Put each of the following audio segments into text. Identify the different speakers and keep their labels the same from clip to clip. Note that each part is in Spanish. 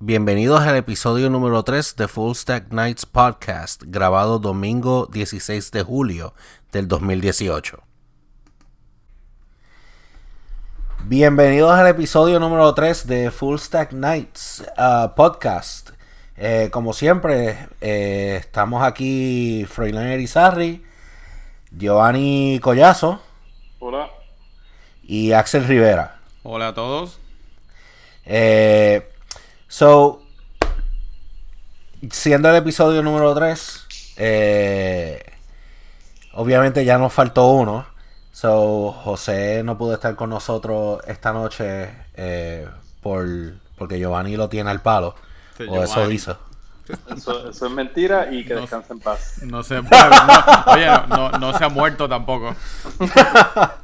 Speaker 1: Bienvenidos al episodio número 3 de Full Stack Nights Podcast, grabado domingo 16 de julio del 2018. Bienvenidos al episodio número 3 de Full Stack Nights uh, Podcast. Eh, como siempre, eh, estamos aquí Froilán Erizarri, Giovanni Collazo.
Speaker 2: Hola.
Speaker 1: Y Axel Rivera.
Speaker 3: Hola a todos.
Speaker 1: Eh, So, siendo el episodio número 3, eh, obviamente ya nos faltó uno. So, José no pudo estar con nosotros esta noche eh, por, porque Giovanni lo tiene al palo.
Speaker 3: Sí,
Speaker 1: o eso
Speaker 3: Giovanni.
Speaker 1: hizo.
Speaker 2: Eso, eso es mentira y que
Speaker 3: No.
Speaker 2: descanse en paz.
Speaker 3: No se, no, oye, no, no- no se ha muerto tampoco.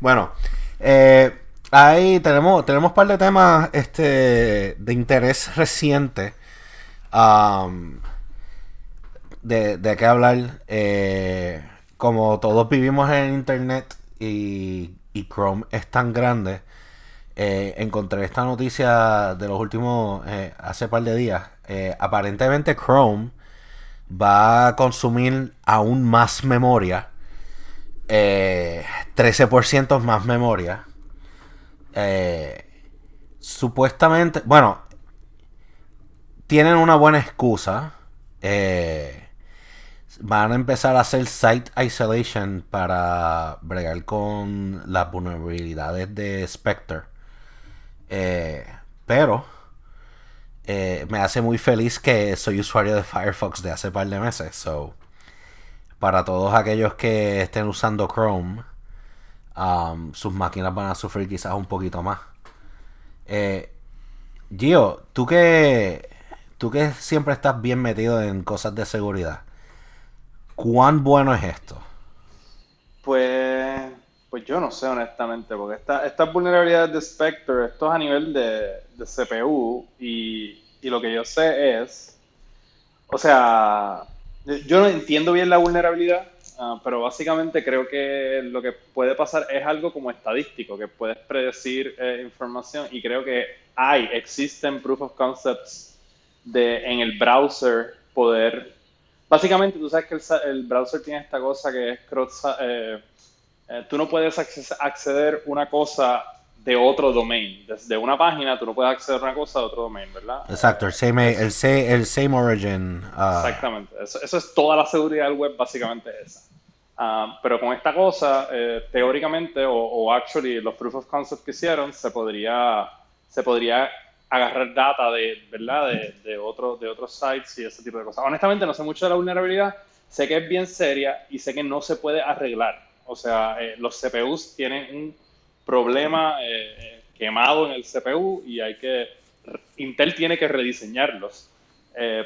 Speaker 1: Bueno, eh, ahí tenemos, tenemos un par de temas este, de interés reciente um, de, de qué hablar. Eh, como todos vivimos en Internet y, y Chrome es tan grande, eh, encontré esta noticia de los últimos, eh, hace par de días. Eh, aparentemente Chrome va a consumir aún más memoria eh, 13% más memoria. Eh, supuestamente, bueno, tienen una buena excusa. Eh, van a empezar a hacer site isolation para bregar con las vulnerabilidades de Spectre. Eh, pero me hace muy feliz que soy usuario de Firefox de hace par de meses. So, para todos aquellos que estén usando Chrome, um, sus máquinas van a sufrir quizás un poquito más. Eh, Gio, tú que, tú que siempre estás bien metido en cosas de seguridad, ¿cuán bueno es esto?
Speaker 2: Pues, pues yo no sé honestamente, porque esta- estas vulnerabilidades de Spectre, esto es a nivel de, de CPU y, y lo que yo sé es, o sea, yo no entiendo bien la vulnerabilidad, ah, pero básicamente creo que lo que puede pasar es algo como estadístico, que puedes predecir eh, información y creo que hay, existen proof of concepts de en el browser poder Básicamente, tú sabes que el, el browser tiene esta cosa que es cross, eh, eh, tú no puedes acceder una cosa de otro domain. Desde una página tú no puedes acceder a una cosa de otro domain, ¿verdad?
Speaker 1: Exacto, el same, el same, el same origin. ah,
Speaker 2: Exactamente. Eso, eso es toda la seguridad del web, básicamente esa. Ah, pero con esta cosa, eh, teóricamente, o, o actually, los proof of concept que hicieron, se podría, se podría agarrar data de, ¿verdad? De, de, otro, de otros sites y ese tipo de cosas. Honestamente, no sé mucho de la vulnerabilidad. Sé que es bien seria y sé que no se puede arreglar. O sea, eh, los CPUs tienen un problema eh, quemado en el CPU y hay que... Intel tiene que rediseñarlos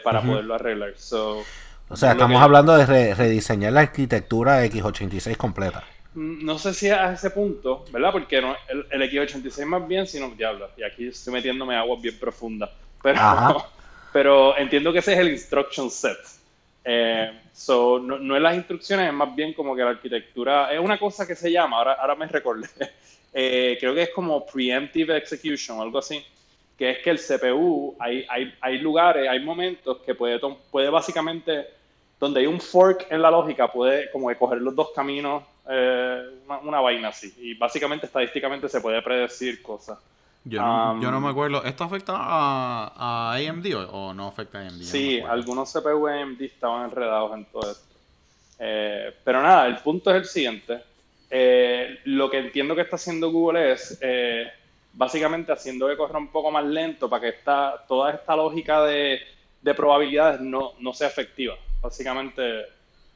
Speaker 2: para poderlo arreglar. So,
Speaker 1: o sea, estamos
Speaker 2: que-
Speaker 1: hablando de re- rediseñar la arquitectura x86 completa.
Speaker 2: Mm, No sé si a ese punto, ¿verdad? Porque no, el, el X86 más bien, sino diablo. Y aquí estoy metiéndome agua bien profunda. Pero,
Speaker 1: Ajá.
Speaker 2: pero entiendo que ese es el instruction set. Eh, so, no, no es las instrucciones, es más bien como que la arquitectura. Es una cosa que se llama, ahora, ahora me recordé. Eh, creo que es como preemptive execution o algo así. Que es que el CPU, hay, hay, hay lugares, hay momentos que puede, puede básicamente donde hay un fork en la lógica, puede como que coger los dos caminos, eh, una, una vaina así. Y básicamente, estadísticamente, se puede predecir cosas.
Speaker 3: Yo no,
Speaker 2: Um,
Speaker 3: yo no me acuerdo. ¿Esto afecta a, a AMD o, o no afecta a AMD? No
Speaker 2: Sí,
Speaker 3: acuerdo.
Speaker 2: algunos CPU AMD estaban enredados en todo esto. Eh, pero nada, el punto es el siguiente. Eh, lo que entiendo que está haciendo Google es eh, básicamente haciendo que corra un poco más lento para que esta, toda esta lógica de, de probabilidades no, no sea efectiva. Básicamente,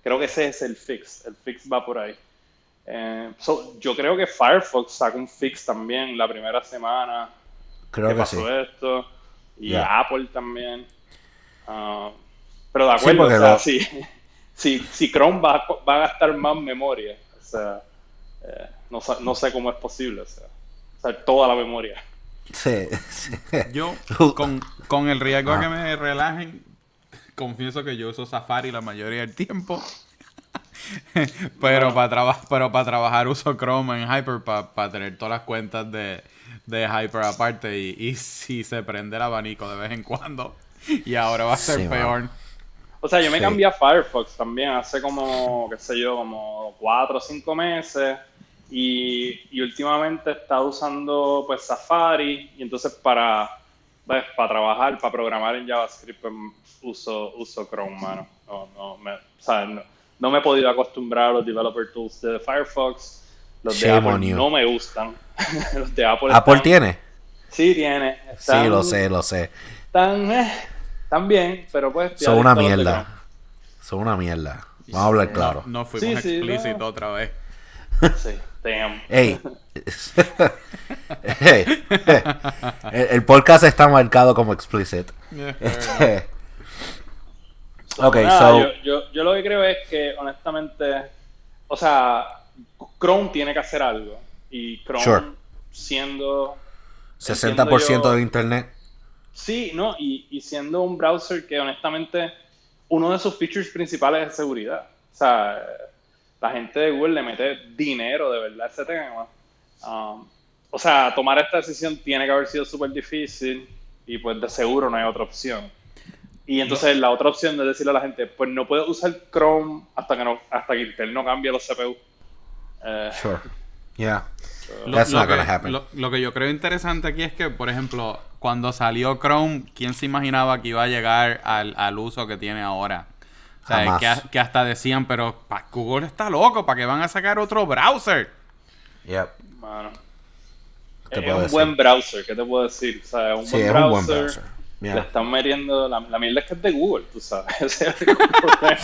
Speaker 2: creo que ese es el fix. El fix va por ahí. Eh, so, yo creo que Firefox saca un fix también la primera semana
Speaker 1: Creo
Speaker 2: que
Speaker 1: que
Speaker 2: pasó
Speaker 1: sí.
Speaker 2: esto. Y. Apple también. Ah, pero de acuerdo,
Speaker 1: porque
Speaker 2: o sea,
Speaker 1: lo-
Speaker 2: si, si, si Chrome va, va a gastar más memoria, o sea, eh, no, no sé cómo es posible, o sea, usar toda la memoria.
Speaker 1: Sí, sí.
Speaker 3: Yo, con, con el riesgo
Speaker 1: Ajá.
Speaker 3: que me relajen, confieso que yo uso Safari la mayoría del tiempo. pero para trabajar pero para trabajar uso Chrome en Hyper para tener todas las cuentas de, de Hyper aparte y, y si se prende el abanico de vez en cuando y ahora va a ser
Speaker 1: Sí,
Speaker 3: peor.
Speaker 2: O sea, yo me
Speaker 1: Sí.
Speaker 2: cambié a Firefox también hace como, qué sé yo, como cuatro o cinco meses. Y, y últimamente he estado usando pues Safari. Y entonces para, pues, para trabajar, para programar en JavaScript, pues, uso, uso Chrome, mano. No, no, me, o sea, no, no me he podido acostumbrar a los developer tools de Firefox. Los de
Speaker 1: Shame
Speaker 2: Apple no me gustan. los de Apple
Speaker 1: Apple
Speaker 2: están-
Speaker 1: tiene.
Speaker 2: Sí, tiene.
Speaker 1: Sí,
Speaker 2: Están-
Speaker 1: lo sé, lo sé.
Speaker 2: Están, eh, están bien, pero pues...
Speaker 1: Son una mierda. Son una mierda. Vamos a hablar claro.
Speaker 3: No fuimos
Speaker 2: Sí, sí,
Speaker 3: explícitos
Speaker 2: no.
Speaker 3: otra vez.
Speaker 2: Sí, damn.
Speaker 1: Hey. El, el podcast está marcado como explicit. Este, ok,
Speaker 2: Nada,
Speaker 1: so.
Speaker 2: yo, yo, yo lo que creo es que, honestamente, o sea, Chrome tiene que hacer algo. Y Chrome,
Speaker 1: Sure.
Speaker 2: siendo.
Speaker 1: 60%
Speaker 2: entiendo yo-
Speaker 1: de internet.
Speaker 2: Sí, no, y, y siendo un browser que, honestamente, uno de sus features principales es seguridad. O sea, la gente de Google le mete dinero de verdad a ese tema. Um, o sea, tomar esta decisión tiene que haber sido súper difícil y pues de seguro no hay otra opción. Y entonces la otra opción es decirle a la gente, pues no puedes usar Chrome hasta que no, hasta que Intel no cambie los CPU. Eh,
Speaker 1: Sure. Yeah.
Speaker 3: Lo,
Speaker 1: That's
Speaker 3: lo
Speaker 1: not
Speaker 3: que,
Speaker 1: gonna happen.
Speaker 3: lo- lo que yo creo interesante aquí es que, por ejemplo, cuando salió Chrome, ¿quién se imaginaba que iba a llegar al, al uso que tiene ahora? O sea,
Speaker 1: Jamás.
Speaker 3: que, que hasta decían, pero Google está loco, ¿para qué van a sacar otro browser?
Speaker 1: Yep.
Speaker 2: mano.
Speaker 1: ¿Qué
Speaker 2: Es un
Speaker 1: decir?
Speaker 2: buen browser, ¿qué te puedo decir? O sea, es un
Speaker 1: Sí,
Speaker 2: buen
Speaker 1: es
Speaker 2: browser.
Speaker 1: un buen browser.
Speaker 2: Le
Speaker 1: Yeah.
Speaker 2: están metiendo. La, la mierda es que es de Google, tú sabes. Ese es el problema.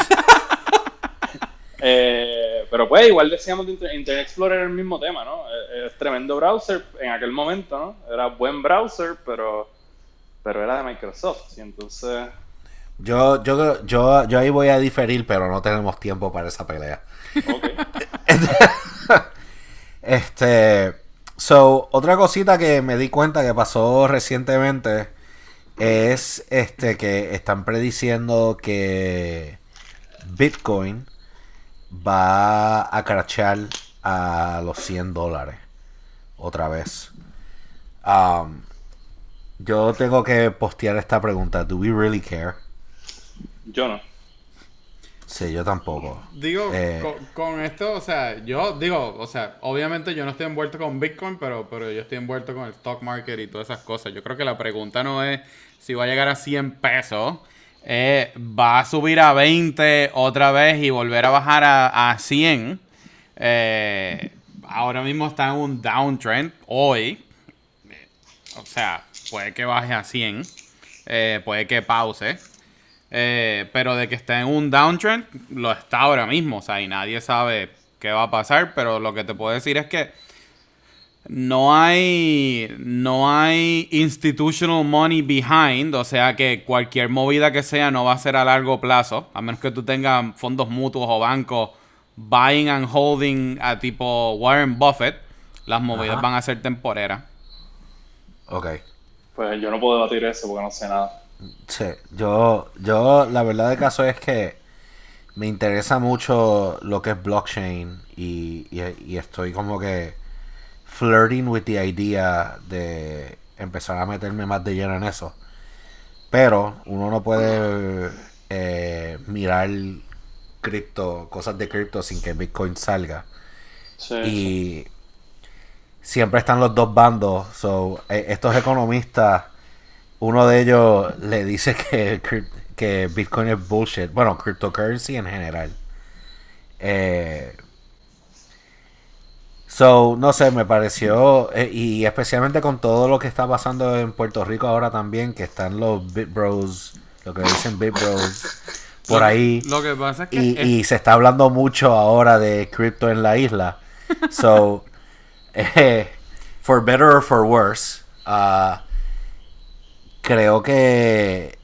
Speaker 2: Eh, pero pues, igual decíamos de Inter- Internet Explorer el mismo tema, ¿no? Eh, Es, tremendo browser en aquel momento, ¿no? Era buen browser, pero, pero era de Microsoft. Y entonces.
Speaker 1: Yo, yo, yo, yo ahí voy a diferir, pero no tenemos tiempo para esa pelea.
Speaker 2: Ok.
Speaker 1: Este. So, otra cosita que me di cuenta que pasó recientemente es este que están prediciendo que Bitcoin va a crachar a los 100 dólares otra vez. Um, yo tengo que postear esta pregunta. ¿Do we really care?
Speaker 2: Yo no.
Speaker 1: Sí, yo tampoco.
Speaker 3: Digo,
Speaker 1: Eh.
Speaker 3: con, con esto, o sea, yo digo, o sea, obviamente yo no estoy envuelto con Bitcoin, pero, pero yo estoy envuelto con el stock market y todas esas cosas. Yo creo que la pregunta no es si va a llegar a 100 pesos, eh, va a subir a 20 otra vez y volver a bajar a, a 100. Eh, ahora mismo está en un downtrend hoy. O sea, puede que baje a 100, eh, puede que pause. Eh, pero de que está en un downtrend, lo está ahora mismo. O sea, y nadie sabe qué va a pasar. Pero lo que te puedo decir es que no hay, no hay institutional money behind. O sea que cualquier movida que sea no va a ser a largo plazo. A menos que tú tengas fondos mutuos o bancos buying and holding a tipo Warren Buffett. Las movidas
Speaker 1: Ajá.
Speaker 3: van a ser temporeras.
Speaker 1: Ok.
Speaker 2: Pues yo no puedo debatir eso porque no sé nada.
Speaker 1: Sí, yo, yo, la verdad del caso es que me interesa mucho lo que es blockchain y, y, y estoy como que flirting with the idea de empezar a meterme más de lleno en eso. Pero uno no puede eh, mirar cripto, cosas de cripto sin que Bitcoin salga.
Speaker 2: Sí.
Speaker 1: Y siempre están los dos bandos. So, eh, estos economistas, uno de ellos le dice que, que Bitcoin es bullshit. Bueno, cryptocurrency en general. Eh, so, no sé, me pareció, eh, y especialmente con todo lo que está pasando en Puerto Rico ahora también, que están los Bit Bros, lo que dicen Bit Bros, por
Speaker 3: Lo-
Speaker 1: ahí.
Speaker 3: Lo que pasa es que.
Speaker 1: Y,
Speaker 3: es-
Speaker 1: y se está hablando mucho ahora de cripto en la isla. So, eh, for better or for worse, ah, creo que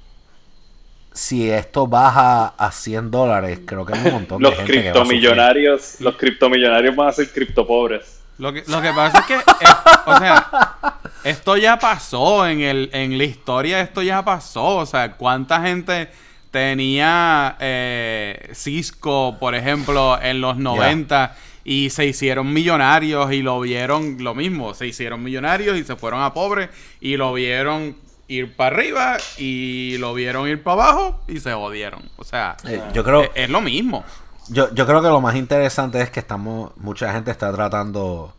Speaker 1: si esto baja a 100 dólares, creo que hay un montón
Speaker 2: Los
Speaker 1: de gente que va a
Speaker 2: criptomillonarios, los criptomillonarios van a ser criptopobres.
Speaker 3: Lo que, lo que pasa es que, eh, o sea, esto ya pasó en, el, en la historia, esto ya pasó. O sea, ¿cuánta gente tenía eh, Cisco, por ejemplo, en los 90 y se hicieron millonarios y lo vieron lo mismo, se hicieron millonarios y se fueron a pobres y lo vieron ir para arriba y lo vieron ir para abajo y se jodieron. O sea,
Speaker 1: Eh, yo creo,
Speaker 3: es, es lo mismo.
Speaker 1: yo, yo creo que lo más interesante es que estamos, mucha gente está tratando,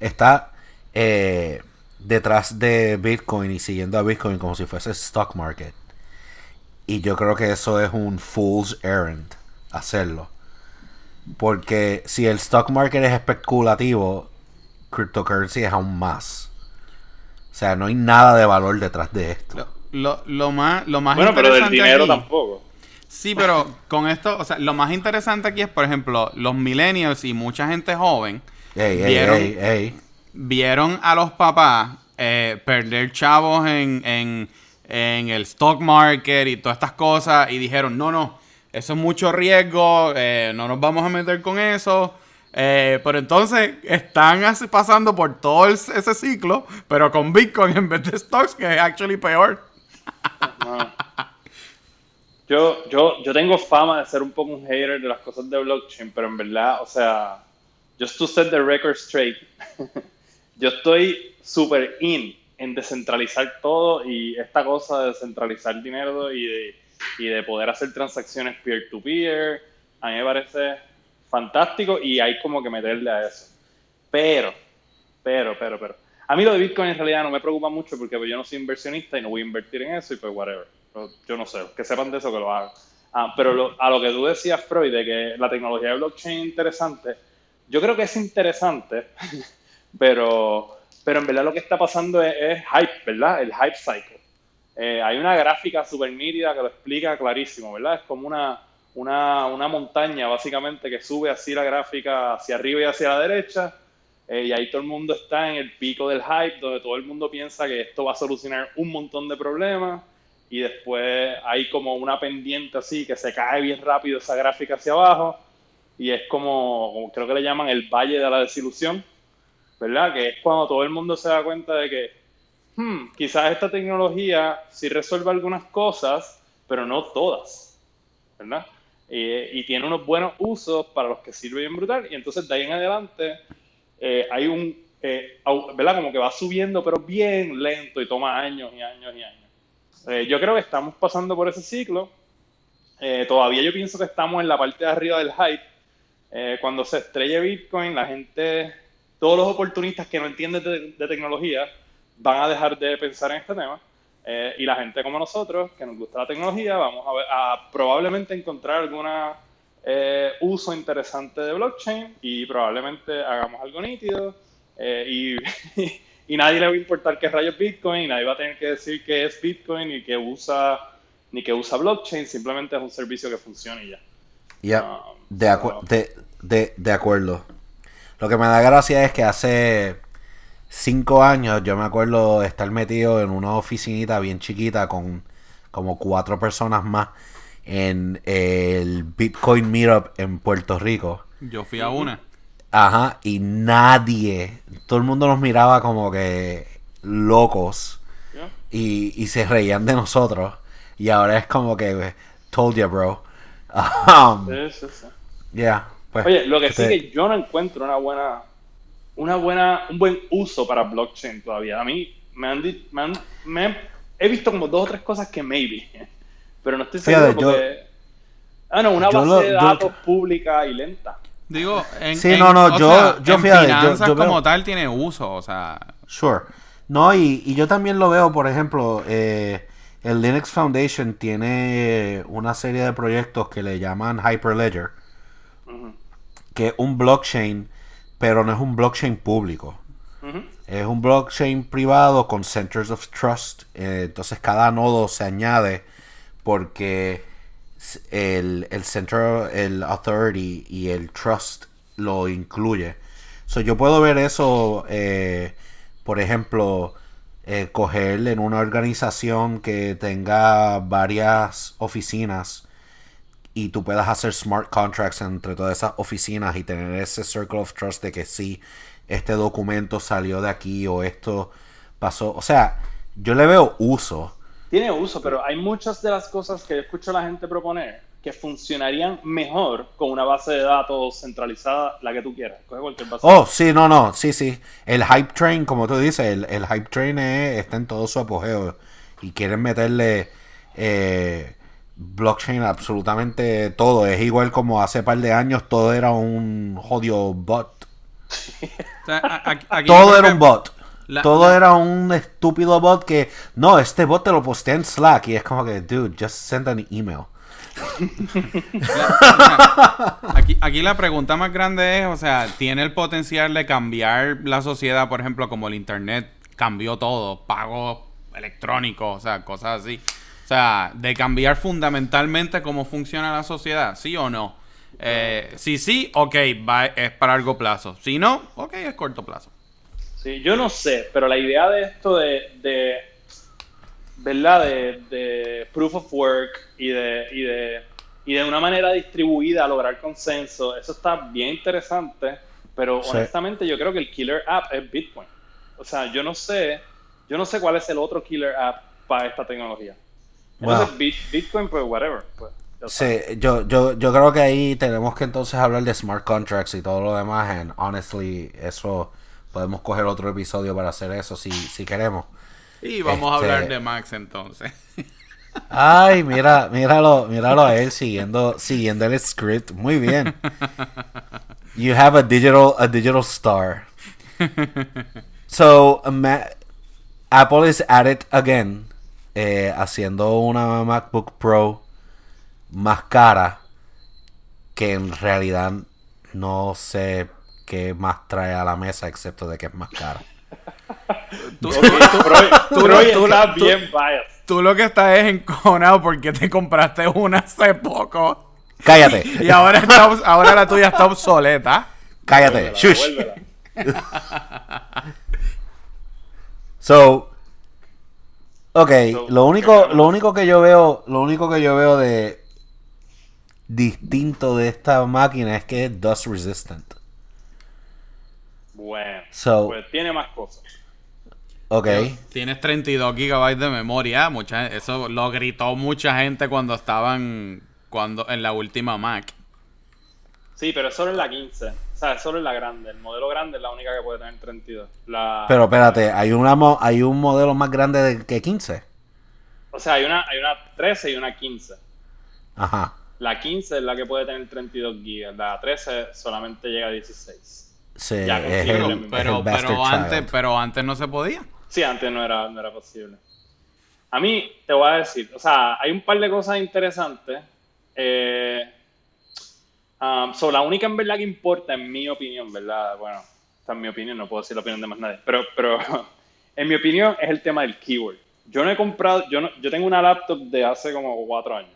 Speaker 1: está eh, detrás de Bitcoin y siguiendo a Bitcoin como si fuese stock market. Y yo creo que eso es un fool's errand, hacerlo. Porque si el stock market es especulativo, cryptocurrency es aún más. O sea, no hay nada de valor detrás de esto.
Speaker 3: Lo, lo, lo más, lo más
Speaker 2: Bueno, pero del
Speaker 3: interesante
Speaker 2: dinero
Speaker 3: aquí-
Speaker 2: tampoco.
Speaker 3: Sí, pero con esto, o sea, lo más interesante aquí es, por ejemplo, los millennials y mucha gente joven
Speaker 1: Ey, ey,
Speaker 3: vieron,
Speaker 1: ey, ey.
Speaker 3: vieron a los papás eh, perder chavos en, en, en el stock market y todas estas cosas y dijeron, no, no, eso es mucho riesgo, eh, no nos vamos a meter con eso. Eh, pero entonces están pasando por todo el- ese ciclo, pero con Bitcoin en vez de stocks, que es actually peor.
Speaker 2: Yo, yo, yo tengo fama de ser un poco un hater de las cosas de blockchain, pero en verdad, o sea, just to set the record straight, yo estoy súper in en descentralizar todo y esta cosa de descentralizar dinero y de, poder hacer transacciones peer-to-peer, a mí me parece fantástico y hay como que meterle a eso. Pero, pero, pero, pero. A mí lo de Bitcoin en realidad no me preocupa mucho porque yo no soy inversionista y no voy a invertir en eso y pues whatever. Yo no sé, que sepan de eso que lo hagan. Ah, pero lo- a lo que tú decías, Freud, de que la tecnología de blockchain es interesante, yo creo que es interesante, pero, pero en verdad lo que está pasando es, es hype, ¿verdad? El hype cycle. Eh, hay una gráfica súper nítida que lo explica clarísimo, ¿verdad? Es como una, una, una montaña, básicamente, que sube así la gráfica hacia arriba y hacia la derecha. eh, y ahí todo el mundo está en el pico del hype, donde todo el mundo piensa que esto va a solucionar un montón de problemas. Y después hay como una pendiente así que se cae bien rápido esa gráfica hacia abajo. Y es como, creo que le llaman el valle de la desilusión, ¿verdad? Que es cuando todo el mundo se da cuenta de que hmm, quizás esta tecnología sí resuelve algunas cosas, pero no todas, ¿verdad? Y, y tiene unos buenos usos para los que sirve bien brutal, y entonces de ahí en adelante eh, hay un, eh, ¿verdad? Como que va subiendo, pero bien lento y toma años y años y años. Eh, yo creo que estamos pasando por ese ciclo. Eh, todavía yo pienso que estamos en la parte de arriba del hype. Eh, cuando se estrelle Bitcoin, la gente, todos los oportunistas que no entienden de, de tecnología, van a dejar de pensar en este tema. Eh, y la gente como nosotros, que nos gusta la tecnología, vamos a, ver- a probablemente encontrar alguna eh, uso interesante de blockchain y probablemente hagamos algo nítido. eh, y, y nadie le va a importar qué rayos Bitcoin, y nadie va a tener que decir qué es Bitcoin y que usa ni que usa blockchain, simplemente es un servicio que funciona y ya.
Speaker 1: Ya,
Speaker 2: Ah,
Speaker 1: de, acu- de, de, de acuerdo. Lo que me da gracia es que hace cinco años yo me acuerdo de estar metido en una oficinita bien chiquita con como cuatro personas más en el Bitcoin Meetup en Puerto Rico.
Speaker 3: Yo fui a una.
Speaker 1: Ajá, y nadie, todo el mundo nos miraba como que locos y, y se reían de nosotros. Y ahora es como que, told you, bro. Um,
Speaker 2: Sí, sí, sí.
Speaker 1: yeah, pues,
Speaker 2: Oye, lo que sí
Speaker 1: este-
Speaker 2: que yo no encuentro una buena, una buena, un buen uso para blockchain todavía. A mí me han, me han- me he visto como dos o tres cosas que maybe, pero no estoy seguro
Speaker 1: Fíjate, yo-
Speaker 2: porque... Ah, no, una base
Speaker 1: lo-
Speaker 2: de
Speaker 1: yo-
Speaker 2: datos pública y lenta.
Speaker 3: Digo, en,
Speaker 1: Sí,
Speaker 3: en-
Speaker 1: no, no, yo-
Speaker 3: sea,
Speaker 1: yo
Speaker 3: en
Speaker 1: fíjate, yo-
Speaker 3: finanzas
Speaker 1: yo veo-
Speaker 3: como tal tiene uso, o sea,
Speaker 1: Sure. No, y, y yo también lo veo, por ejemplo, eh, el Linux Foundation tiene una serie de proyectos que le llaman Hyperledger, que es un blockchain, pero no es un blockchain público. Es un blockchain privado con centers of trust. eh, entonces cada nodo se añade porque el, el center, el authority y el trust lo incluye. So, yo puedo ver eso, eh, por ejemplo, eh, coger en una organización que tenga varias oficinas y tú puedas hacer smart contracts entre todas esas oficinas y tener ese circle of trust de que sí, este documento salió de aquí o esto pasó. O sea, yo le veo uso,
Speaker 2: Tiene uso, pero hay muchas de las cosas que yo escucho a la gente proponer que funcionarían mejor con una base de datos centralizada, la que tú quieras. Coge cualquier base.
Speaker 1: Oh, sí, no, no, sí, sí. El hype train, como tú dices, el, el hype train es- está en todo su apogeo y quieren meterle eh, blockchain absolutamente todo. Es igual como hace par de años todo era un jodido bot.
Speaker 3: O sea, a- a- aquí
Speaker 1: Todo era un bot.
Speaker 3: la-
Speaker 1: todo
Speaker 3: la-
Speaker 1: era un estúpido bot que, no, este bot te lo posté en Slack y es como que, dude, just send an email.
Speaker 3: Aquí, aquí la pregunta más grande es, o sea, ¿tiene el potencial de cambiar la sociedad, por ejemplo, como el Internet cambió todo, pagos electrónicos, o sea, cosas así? O sea, de cambiar fundamentalmente cómo funciona la sociedad, ¿sí o no? Eh, si sí, ok, va, es para largo plazo. Si no, ok, es corto plazo.
Speaker 2: Sí, yo no sé, pero la idea de esto de, de ¿verdad? De, de proof of work y de, y de y de una manera distribuida lograr consenso, eso está bien interesante, pero
Speaker 1: Sí.
Speaker 2: honestamente yo creo que el killer app es Bitcoin. O sea, yo no sé, yo no sé cuál es el otro killer app para esta tecnología. Entonces,
Speaker 1: Wow.
Speaker 2: Bit- Bitcoin, pues whatever. Pues,
Speaker 1: Sí, yo, yo, yo creo que ahí tenemos que entonces hablar de smart contracts y todo lo demás. And honestly, eso podemos coger otro episodio para hacer eso si, si queremos.
Speaker 3: Y vamos a
Speaker 1: Este-
Speaker 3: hablar de Max entonces.
Speaker 1: Ay, mira, míralo, míralo a él siguiendo, siguiendo el script. Muy bien. You have a digital, a digital star. So, ma- Apple is at it again, eh, haciendo una MacBook Pro más cara, que en realidad no sé qué más trae a la mesa excepto de que es más cara.
Speaker 3: Tú,
Speaker 2: bien biased.
Speaker 3: lo que estás es encojonado porque te compraste una hace poco.
Speaker 1: Cállate,
Speaker 3: Y ahora, está ahora la tuya está obsoleta.
Speaker 1: cállate, shush. So, ok,
Speaker 2: So,
Speaker 1: lo único,
Speaker 2: ¿qué
Speaker 1: lo único que yo veo, lo único que yo veo de distinto de esta máquina es que es dust resistant.
Speaker 2: Bueno,
Speaker 1: So-
Speaker 2: pues tiene más cosas.
Speaker 1: Ok,
Speaker 3: Tienes 32 gigabytes de memoria. Mucha, eso lo gritó mucha gente cuando estaban cuando en la última Mac.
Speaker 2: Sí, pero es solo en la 15. O sea, es solo en la grande. El modelo grande es la única que puede tener 32. La...
Speaker 1: pero espérate, hay una, mo- hay un modelo más grande de, que 15.
Speaker 2: O sea, hay una, hay una 13 y una 15.
Speaker 1: Ajá.
Speaker 2: La 15 es la que puede tener 32 gigas. La 13 solamente llega a 16.
Speaker 1: Sí,
Speaker 2: Ya,
Speaker 1: es el,
Speaker 3: Pero,
Speaker 1: es
Speaker 3: pero,
Speaker 1: el bastard
Speaker 3: pero antes,
Speaker 1: child.
Speaker 3: pero antes no se podía.
Speaker 2: Sí, antes no era, no era posible. A mí, te voy a decir, o sea, hay un par de cosas interesantes. Eh, um, so, la única en verdad que importa, en mi opinión, ¿verdad? Bueno, esta es mi opinión, no puedo decir la opinión de más nadie. Pero, pero en mi opinión, es el tema del keyword. Yo no he comprado, yo, no, yo tengo una laptop de hace como cuatro años.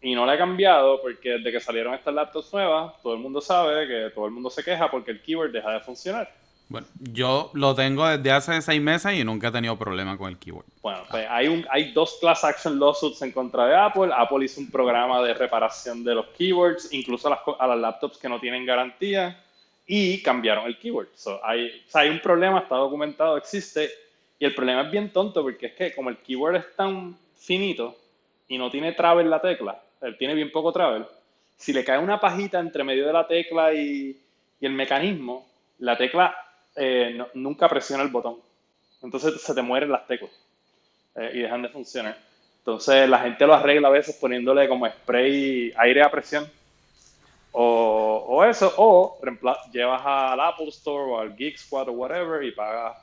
Speaker 2: Y no la he cambiado porque desde que salieron estas laptops nuevas, todo el mundo sabe que todo el mundo se queja porque el keyword deja de funcionar.
Speaker 3: Bueno, yo lo tengo desde hace seis meses y nunca he tenido problema con el keyboard.
Speaker 2: Bueno, pues hay, un, hay dos class action lawsuits en contra de Apple. Apple hizo un programa de reparación de los keywords, incluso a las, laptops que no tienen garantía, y cambiaron el keyword. So, hay, o sea, hay un problema, está documentado, existe, y el problema es bien tonto porque es que como el keyword es tan finito y no tiene travel la tecla, tiene bien poco travel, si le cae una pajita entre medio de la tecla y el mecanismo, la tecla eh, no- nunca presiona el botón. Entonces se te mueren las teclas eh, y dejan de funcionar. Entonces la gente lo arregla a veces poniéndole como spray aire a presión. O, o eso, o llevas al Apple Store o al Geek Squad o whatever y pagas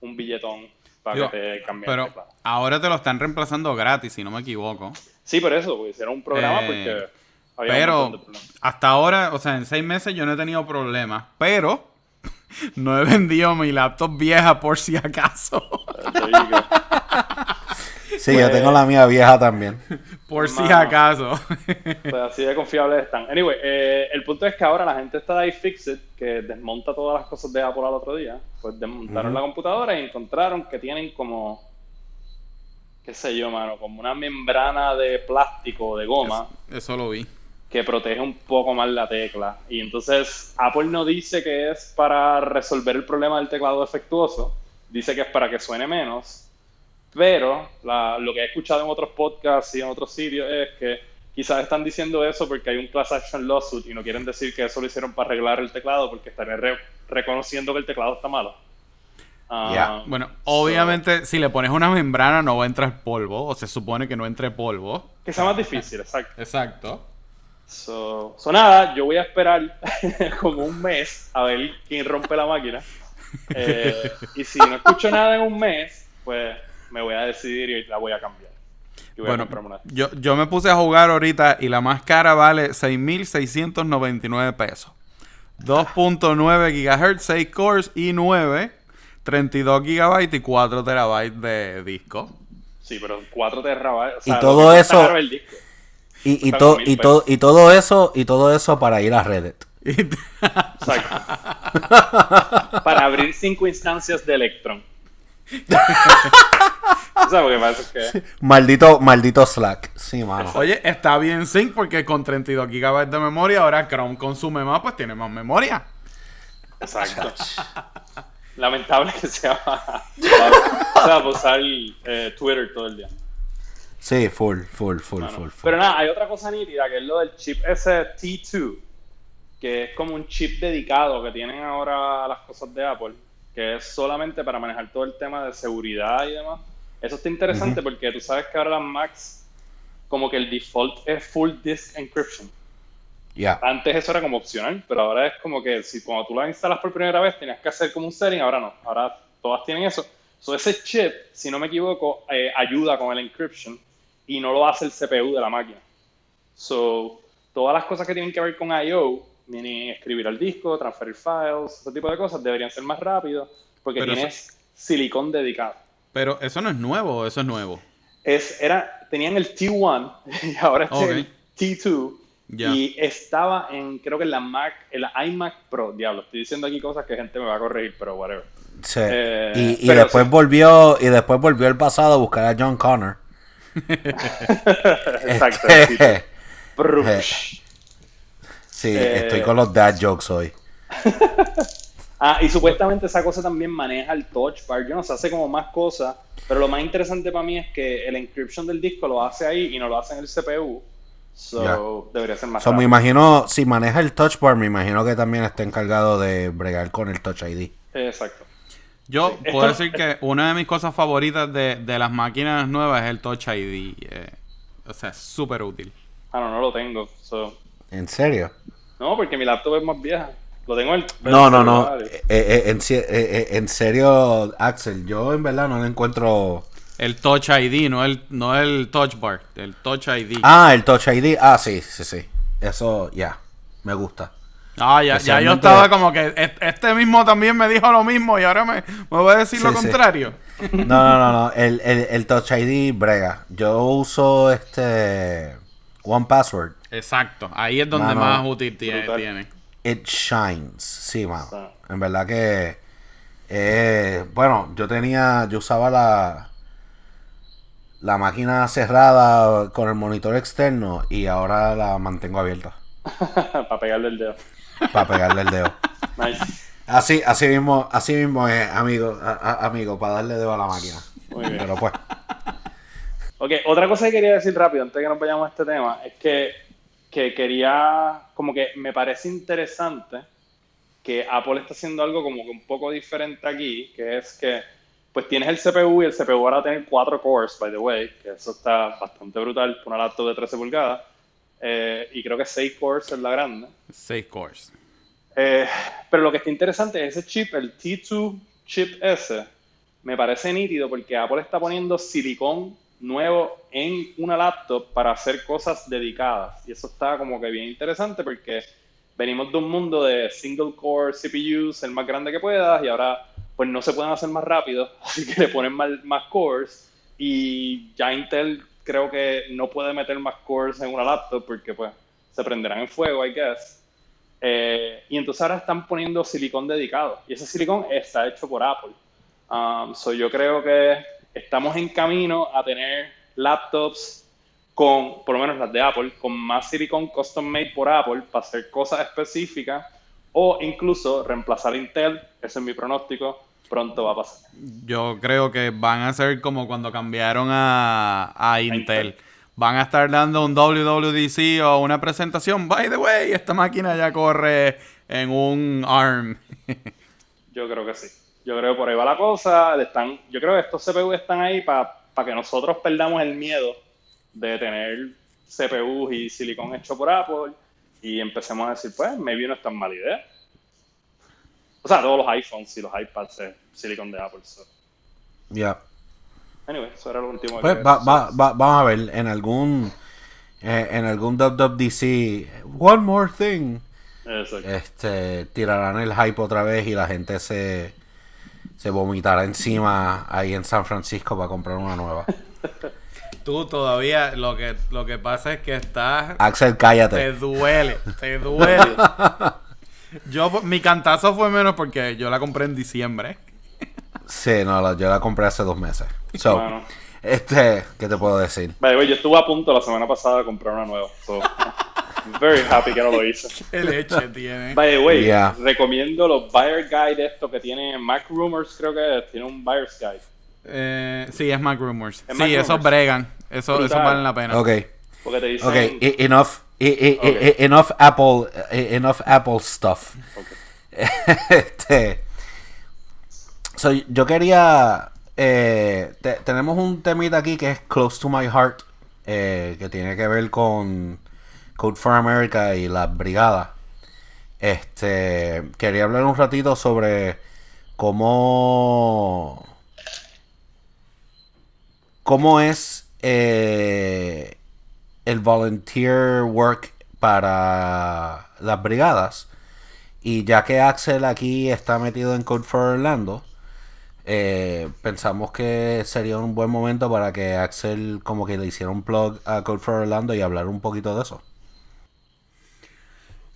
Speaker 2: un billetón para
Speaker 3: Digo,
Speaker 2: que te cambien
Speaker 3: Pero ahora te lo están reemplazando gratis, si no me equivoco.
Speaker 2: Sí, por eso, porque hicieron un programa
Speaker 3: Eh,
Speaker 2: porque había
Speaker 3: Pero hasta ahora, o sea, en seis meses yo no he tenido problemas. Pero no he vendido mi laptop vieja por si acaso.
Speaker 1: Sí, yo tengo la mía vieja también.
Speaker 3: por si acaso.
Speaker 2: Pues así de confiables están. Anyway, eh, el punto es que ahora la gente está de iFixit, que desmonta todas las cosas de Apple al otro día. Pues desmontaron la computadora y encontraron que tienen como, qué sé yo, mano, como una membrana de plástico o de goma
Speaker 3: Eso lo vi.
Speaker 2: Que protege un poco más la tecla. Y entonces Apple no dice que es para resolver el problema del teclado defectuoso, dice que es para que suene menos. Pero la- lo que he escuchado en otros podcasts y en otros sitios es que quizás están diciendo eso porque hay un class action lawsuit y no quieren decir que eso lo hicieron para arreglar el teclado porque estarían re- reconociendo que el teclado está malo. Ah,
Speaker 1: Ya.
Speaker 3: Bueno, obviamente, si le pones una membrana no va a entrar polvo, o se supone que no entre polvo.
Speaker 2: Que sea más difícil, exacto.
Speaker 3: Exacto.
Speaker 2: So, so nada, yo voy a esperar como un mes a ver quién rompe la máquina. Eh, y si no escucho nada en un mes, pues me voy a decidir y la voy a cambiar. Y voy
Speaker 3: Bueno,
Speaker 2: una.
Speaker 3: yo, yo me puse a jugar ahorita y la más cara vale 6.699 pesos. 2.9 GHz, 6 cores y 9, 32 GB y 4 terabytes de disco.
Speaker 2: Sí, pero 4 terabytes. O
Speaker 1: Y
Speaker 2: sea,
Speaker 1: todo
Speaker 2: que cuesta
Speaker 1: eso-
Speaker 2: el disco.
Speaker 1: Y, y, to- y, to- y todo eso, y todo eso para ir a Reddit.
Speaker 2: Exacto. Para abrir cinco instancias de Electron. o sea, porque pasa que.
Speaker 1: Maldito, maldito Slack. Sí, mano.
Speaker 3: Oye, está bien sync porque con 32 GB de memoria, ahora Chrome consume más, pues tiene más memoria.
Speaker 2: Exacto. Lamentable que sea. o sea, usar eh, Twitter todo el día.
Speaker 1: Sí, full, full, full, full, full.
Speaker 2: Pero nada, hay otra cosa nítida que es lo del chip ese T2, que es como un chip dedicado que tienen ahora las cosas de Apple, que es solamente para manejar todo el tema de seguridad y demás. Eso está interesante porque tú sabes que ahora las Macs, como que el default es full disk encryption.
Speaker 1: Ya.
Speaker 2: Antes eso era como opcional, pero ahora es como que si cuando tú la instalas por primera vez tenías que hacer como un setting, ahora no. Ahora todas tienen eso. So, ese chip, si no me equivoco, eh, ayuda con el encryption y no lo hace el CPU de la máquina. So, todas las cosas que tienen que ver con I.O., meaning escribir al disco, transferir files, ese tipo de cosas, deberían ser más rápidos porque
Speaker 3: Pero
Speaker 2: tienes silicón dedicado.
Speaker 3: Pero eso no es nuevo, ¿o eso es nuevo.
Speaker 2: Es, era, tenían el T1 y ahora es el T2
Speaker 3: Ya.
Speaker 2: y estaba en, creo que en la Mac, en la iMac Pro, diablo, estoy diciendo aquí cosas que gente me va a corregir, pero whatever.
Speaker 1: Sí.
Speaker 2: Eh,
Speaker 1: y y
Speaker 2: pero
Speaker 1: después
Speaker 2: sí.
Speaker 1: volvió, y después volvió el pasado a buscar a John Connor.
Speaker 2: Exacto.
Speaker 1: Este,
Speaker 2: sí. Brr.
Speaker 1: sí,
Speaker 2: Eh,
Speaker 1: estoy con los dad jokes hoy.
Speaker 2: Ah, y supuestamente esa cosa también maneja el touch bar. Yo no sé, hace como más cosas, pero lo más interesante para mí es que el encryption del disco lo hace ahí y no lo hace en el CPU. So, debería ser más
Speaker 1: So, me imagino, si maneja el touch bar, me imagino que también está encargado de bregar con el touch ID.
Speaker 2: Exacto.
Speaker 3: Yo
Speaker 2: Sí,
Speaker 3: puedo decir que una de mis cosas favoritas de, de las máquinas nuevas es el Touch ID. eh, o sea, es súper útil.
Speaker 2: Ah, no, no lo tengo. So,
Speaker 1: ¿En serio?
Speaker 2: no, porque mi laptop es más vieja. Lo tengo en el.
Speaker 1: No, no, no. Eh, eh, en, eh, eh, en serio, Axel, yo en verdad no le encuentro...
Speaker 3: El Touch ID, no el, no el Touch Bar, el Touch ID.
Speaker 1: Ah, el touch ID. Ah, sí, sí, sí. Eso, ya, me gusta.
Speaker 3: Ah, ya, ya yo estaba como que est- este mismo también me dijo lo mismo y ahora me, me va a decir lo
Speaker 1: sí.
Speaker 3: contrario.
Speaker 1: No, no, no, no. El, el, el Touch ID brega. Yo uso este One Password.
Speaker 3: Exacto, ahí es donde
Speaker 1: Mano,
Speaker 3: más útil tiene.
Speaker 1: It shines. Sí, mano.
Speaker 2: Sí.
Speaker 1: En verdad que. eh, bueno, yo tenía. Yo usaba la. La máquina cerrada con el monitor externo y ahora la mantengo abierta
Speaker 2: para pegarle el dedo.
Speaker 1: Para pegarle el dedo.
Speaker 2: Nice.
Speaker 1: Así, así mismo, así mismo es, amigo, a- a- amigo, para darle dedo a la máquina.
Speaker 2: Muy bien.
Speaker 1: Pero pues,
Speaker 2: Ok, otra cosa que quería decir rápido antes de que nos vayamos a este tema es que, que quería, como que me parece interesante que Apple está haciendo algo como que un poco diferente aquí, que es que pues tienes el CPU y el CPU ahora tiene 4 cores, by the way, que eso está bastante brutal una laptop de 13 pulgadas, eh, y creo que 6 cores es la grande.
Speaker 3: 6 cores.
Speaker 2: Eh, pero lo que está interesante es ese chip, el T2 chip S, me parece nítido porque Apple está poniendo silicón nuevo en una laptop para hacer cosas dedicadas. Y eso está como que bien interesante porque venimos de un mundo de single core CPUs, el más grande que puedas, y ahora pues no se pueden hacer más rápido, así que le ponen más, más cores. Y ya Intel creo que no puede meter más cores en una laptop porque pues se prenderán en fuego, I guess. Eh, y entonces ahora están poniendo silicón dedicado. Y ese silicón está hecho por Apple. Um, so yo creo que estamos en camino a tener laptops con, por lo menos las de Apple, con más silicón custom made por Apple para hacer cosas específicas o incluso reemplazar Intel, ese es mi pronóstico, pronto va a pasar.
Speaker 3: Yo creo que van a ser como cuando cambiaron a, a Intel. Van a estar dando un WWDC o una presentación. By the way, esta máquina ya corre en un ARM.
Speaker 2: Yo creo que sí. Yo creo que por ahí va la cosa. Están, yo creo que estos CPU están ahí para que nosotros perdamos el miedo de tener CPUs y silicón hecho por Apple y empecemos a decir, pues, maybe no es tan mala idea. O sea, todos los iPhones y los iPads es silicon de Apple. So.
Speaker 1: Ya.
Speaker 2: Anyway, eso era lo último.
Speaker 1: Pues
Speaker 2: que-
Speaker 1: va- va- va- vamos a ver, en algún eh, en algún WWDC, one more thing,
Speaker 2: Exacto.
Speaker 1: este tirarán el hype otra vez y la gente se se vomitará encima ahí en San Francisco para comprar una nueva.
Speaker 3: Tú todavía, lo que, lo que pasa es que estás
Speaker 1: Axel,
Speaker 3: Te
Speaker 1: cállate.
Speaker 3: duele, te duele. Yo, mi cantazo fue menos porque yo la compré en diciembre.
Speaker 1: Sí, no, la- yo la compré hace dos meses. So,
Speaker 2: Bueno.
Speaker 1: este, ¿qué te puedo decir?
Speaker 2: By the way, yo estuve a punto la semana pasada de comprar una nueva. So, very happy que no lo hice.
Speaker 3: Qué leche tiene.
Speaker 2: By the way,
Speaker 1: Yeah.
Speaker 2: recomiendo los buyer guide esto que tiene Mac Rumors, creo que es, tiene un buyer's guide.
Speaker 3: Eh, sí, es Mac Rumors.
Speaker 2: Es
Speaker 3: sí,
Speaker 2: Mac
Speaker 3: esos
Speaker 2: Rumors.
Speaker 3: bregan. Eso, eso
Speaker 2: Brutal.
Speaker 3: vale la pena.
Speaker 1: Ok,
Speaker 2: Porque te dicen...
Speaker 1: ok, e- enough, e- e- e- enough Apple, e- enough Apple stuff.
Speaker 2: Ok.
Speaker 1: este, so, yo quería, eh, te- tenemos un temita aquí que es close to my heart, eh, que tiene que ver con Code for America y las brigadas. Este, quería hablar un ratito sobre cómo, cómo es eh, el volunteer work para las brigadas. Y ya que Axel aquí está metido en Code for Orlando, eh, pensamos que sería un buen momento para que Axel como que le hiciera un plug a Code for Orlando y hablar un poquito de eso.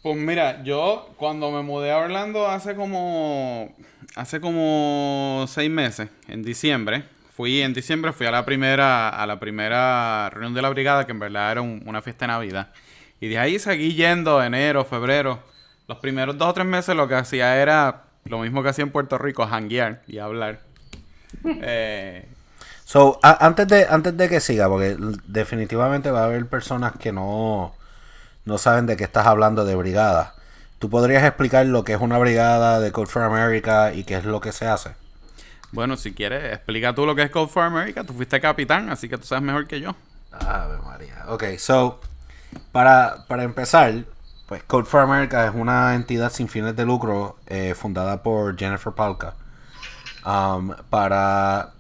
Speaker 3: Pues mira, yo cuando me mudé a Orlando hace como hace como seis meses, en diciembre, fui en diciembre fui a la primera a la primera reunión de la brigada que en verdad era un- una fiesta de Navidad y de ahí seguí yendo enero, febrero. Los primeros dos o tres meses lo que hacía era lo mismo que hacía en Puerto Rico, janguear y hablar. Eh,
Speaker 1: So, a- antes de antes de que siga, porque definitivamente va a haber personas que no, no saben de qué estás hablando de brigada. ¿Tú podrías explicar lo que es una brigada de Code for America y qué es lo que se hace?
Speaker 3: bueno, si quieres, explica tú lo que es Code for America. Tú fuiste capitán, así que tú sabes mejor que yo.
Speaker 1: Ave María. Ok, so, para, para empezar, pues Code for America es una entidad sin fines de lucro eh, fundada por Jennifer Palka um, para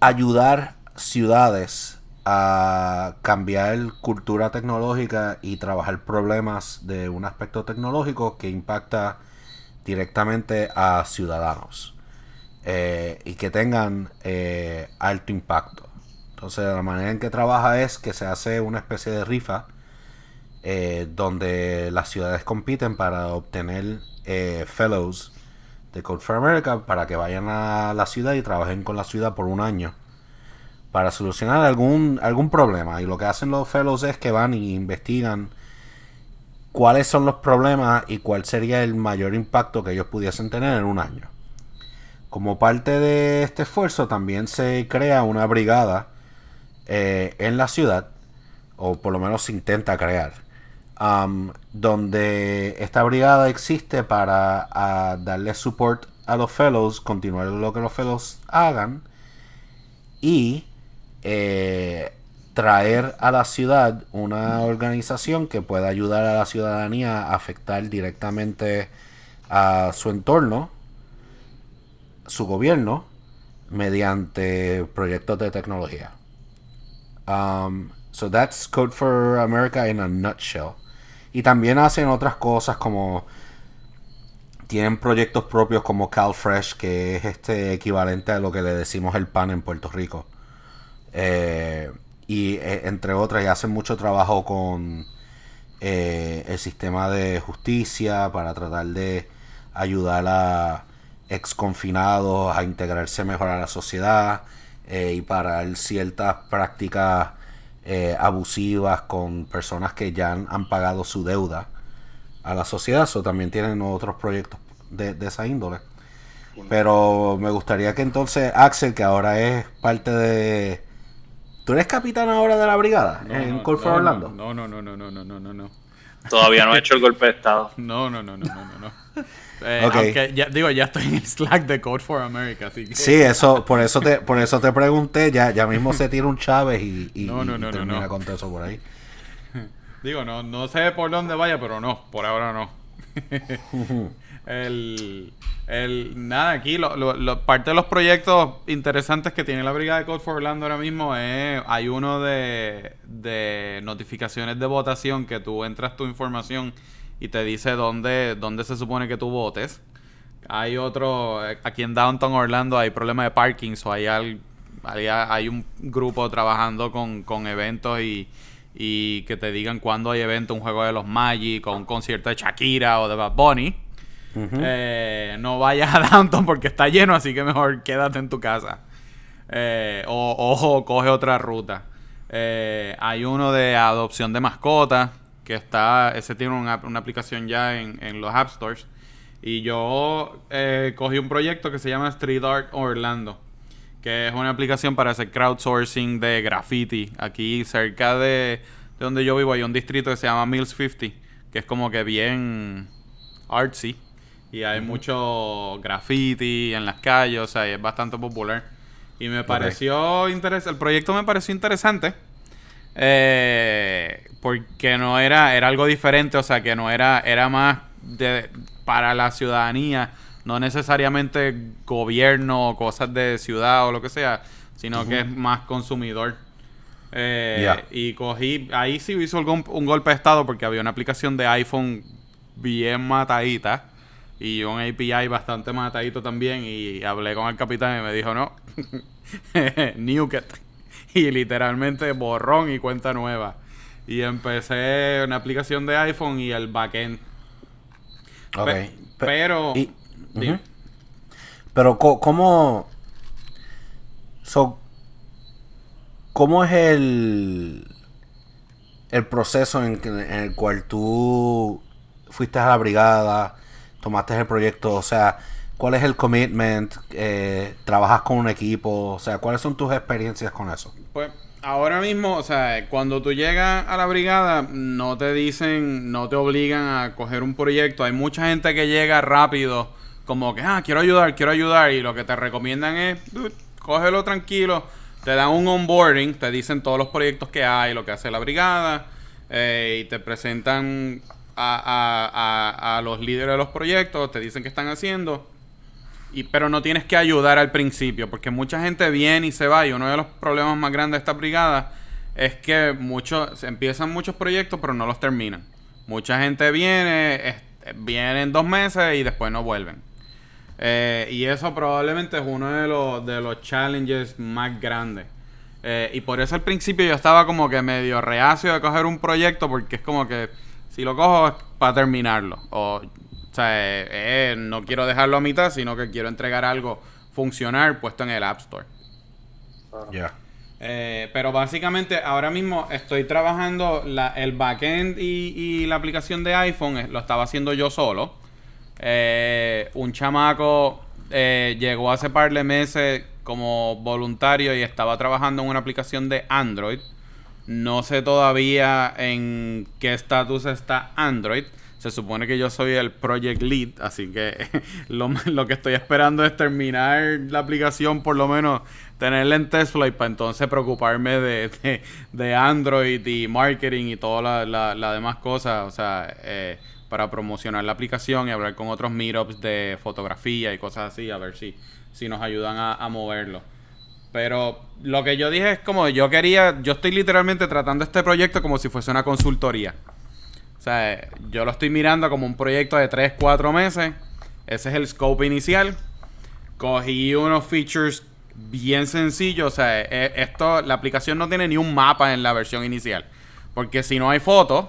Speaker 1: ayudar ciudades a cambiar cultura tecnológica y trabajar problemas de un aspecto tecnológico que impacta directamente a ciudadanos eh, y que tengan eh, alto impacto. Entonces la manera en que trabaja es que se hace una especie de rifa eh, donde las ciudades compiten para obtener eh, fellows de Code for America para que vayan a la ciudad y trabajen con la ciudad por un año para solucionar algún, algún problema. Y lo que hacen los fellows es que van y investigan cuáles son los problemas y cuál sería el mayor impacto que ellos pudiesen tener en un año. Como parte de este esfuerzo también se crea una brigada eh, en la ciudad, o por lo menos se intenta crear, um, donde esta brigada existe para ah, darle support a los fellows, continuar lo que los fellows hagan y eh, traer a la ciudad una organización que pueda ayudar a la ciudadanía a afectar directamente a su entorno, su gobierno, mediante proyectos de tecnología. Um, so that's Code for America in a nutshell. Y también hacen otras cosas como tienen proyectos propios como CalFresh, que es este equivalente a lo que le decimos el pan en Puerto Rico. Eh, y eh, entre otras, y hacen mucho trabajo con eh, el sistema de justicia para tratar de ayudar a ex confinados a integrarse mejor a la sociedad eh, y parar ciertas prácticas eh, abusivas con personas que ya han, han pagado su deuda a la sociedad. So, también tienen otros proyectos de, de esa índole. Pero me gustaría que entonces Axel, que ahora es parte de... ¿Tú eres capitán ahora de la brigada en Call for Orlando?
Speaker 3: No, no, no, no, no, no, no, no.
Speaker 2: Todavía no he hecho el golpe de estado.
Speaker 3: No, no, no, no, no, no. no. Eh, aunque ya, digo, ya estoy en el Slack de Code for America, así que...
Speaker 1: Sí, eso, por eso te, por eso te pregunté, ya, ya mismo se tira un Chávez y, y,
Speaker 3: no, no, no,
Speaker 1: termina
Speaker 3: no,
Speaker 1: con todo eso por ahí.
Speaker 3: Digo, no, no sé por dónde vaya, pero no, por ahora no. el, el, nada, aquí, lo, lo, parte de los proyectos interesantes que tiene la Brigada de Code for Orlando ahora mismo es, hay uno de, de notificaciones de votación que tú entras tu información y te dice dónde, dónde se supone que tú votes. Hay otro, aquí en Downtown Orlando hay problemas de parking, o hay, hay, un grupo trabajando con, con eventos y, y, que te digan cuándo hay evento, un juego de los Magic, o un concierto de Shakira o de Bad Bunny. Eh, no vayas a Downtown porque está lleno, así que mejor quédate en tu casa. Eh, o, o, coge otra ruta. Eh, hay uno de adopción de mascotas que está, ese tiene una, aplicación ya en, los App Stores. Y yo cogí un proyecto que se llama Street Art Orlando, que es una aplicación para hacer crowdsourcing de graffiti. Aquí cerca de, donde yo vivo hay un distrito que se llama Mills 50, que es como que bien artsy. Y hay mucho graffiti en las calles, o sea, es bastante popular. Y me pareció interesante, el proyecto me pareció interesante. Eh, porque no era, era algo diferente, o sea, que no era, era más de, para la ciudadanía, no necesariamente gobierno o cosas de ciudad o lo que sea, sino que es más consumidor. Eh, y cogí, ahí sí hizo un, un, golpe de estado porque había una aplicación de iPhone bien matadita y un API bastante matadito también y hablé con el capitán y me dijo, no, Newket. y literalmente borrón y cuenta nueva. Y empecé una aplicación de iPhone y el backend.
Speaker 1: Ok.
Speaker 3: pero.
Speaker 1: Pero, ¿cómo. So, ¿Cómo es el. El proceso en, el cual tú fuiste a la brigada, tomaste el proyecto? O sea, ¿cuál es el commitment? Eh, ¿Trabajas con un equipo? O sea, ¿cuáles son tus experiencias con eso?
Speaker 3: Pues ahora mismo, o sea, cuando tú llegas a la brigada, no te dicen, no te obligan a coger un proyecto. Hay mucha gente que llega rápido, como que, ah, quiero ayudar, quiero ayudar, y lo que te recomiendan es, cógelo tranquilo. Te dan un onboarding, te dicen todos los proyectos que hay, lo que hace la brigada, eh, y te presentan a, a los líderes de los proyectos, te dicen qué están haciendo pero no tienes que ayudar al principio, porque mucha gente viene y se va, y uno de los problemas más grandes de esta brigada es que muchos empiezan muchos proyectos, pero no los terminan. Mucha gente viene, viene en dos meses y después no vuelven. Eh, y eso probablemente es uno de los, de los challenges más grandes. Eh, y por eso al principio yo estaba como que medio reacio de coger un proyecto, porque es como que si lo cojo es para terminarlo. O o sea, eh, eh, no quiero dejarlo a mitad, sino que quiero entregar algo funcional puesto en el App Store.
Speaker 1: Ya.
Speaker 3: Eh, pero básicamente ahora mismo estoy trabajando el backend y, y, la aplicación de iPhone, lo estaba haciendo yo solo. un chamaco llegó hace par de meses como voluntario y estaba trabajando en una aplicación de Android. No sé todavía en qué estatus está Android. Se supone que yo soy el project lead, así que lo, que estoy esperando es terminar la aplicación, por lo menos tenerla en Tesla y para entonces preocuparme de, de, Android y marketing y todas las la, demás cosas, o sea, eh, para promocionar la aplicación y hablar con otros meetups de fotografía y cosas así, a ver si, si nos ayudan a moverlo. Pero lo que yo dije es como yo quería, yo estoy literalmente tratando este proyecto como si fuese una consultoría. O sea, yo lo estoy mirando como un proyecto de 3, 4 meses. Ese es el scope inicial. Cogí unos features bien sencillos. O sea, e, esto, la aplicación no tiene ni un mapa en la versión inicial. Porque si no hay fotos,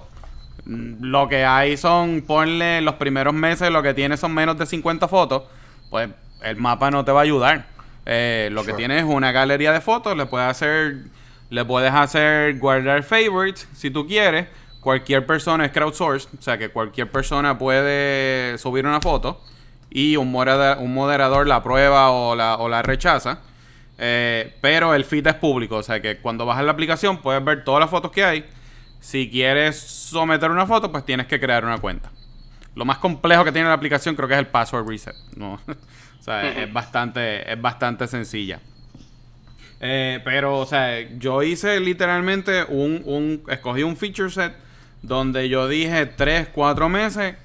Speaker 3: mm, lo que hay son, ponle los primeros meses, lo que tiene son menos de 50 fotos. Pues el mapa no te va a ayudar. Eh, lo que tiene es una galería de fotos. Le puedes hacer, le puedes hacer guardar favorites si tú quieres cualquier persona es crowdsourced, o sea que cualquier persona puede subir una foto y un moderador, un moderador la prueba o la, o la rechaza. Eh, pero el feed es público, o sea que cuando bajas la aplicación puedes ver todas las fotos que hay. Si quieres someter una foto, pues tienes que crear una cuenta. Lo más complejo que tiene la aplicación creo que es el password reset. ¿no? o sea, es, bastante, es bastante sencilla. Eh, pero, o sea, yo hice literalmente un, un, escogí un feature set donde yo dije 3, 4 meses,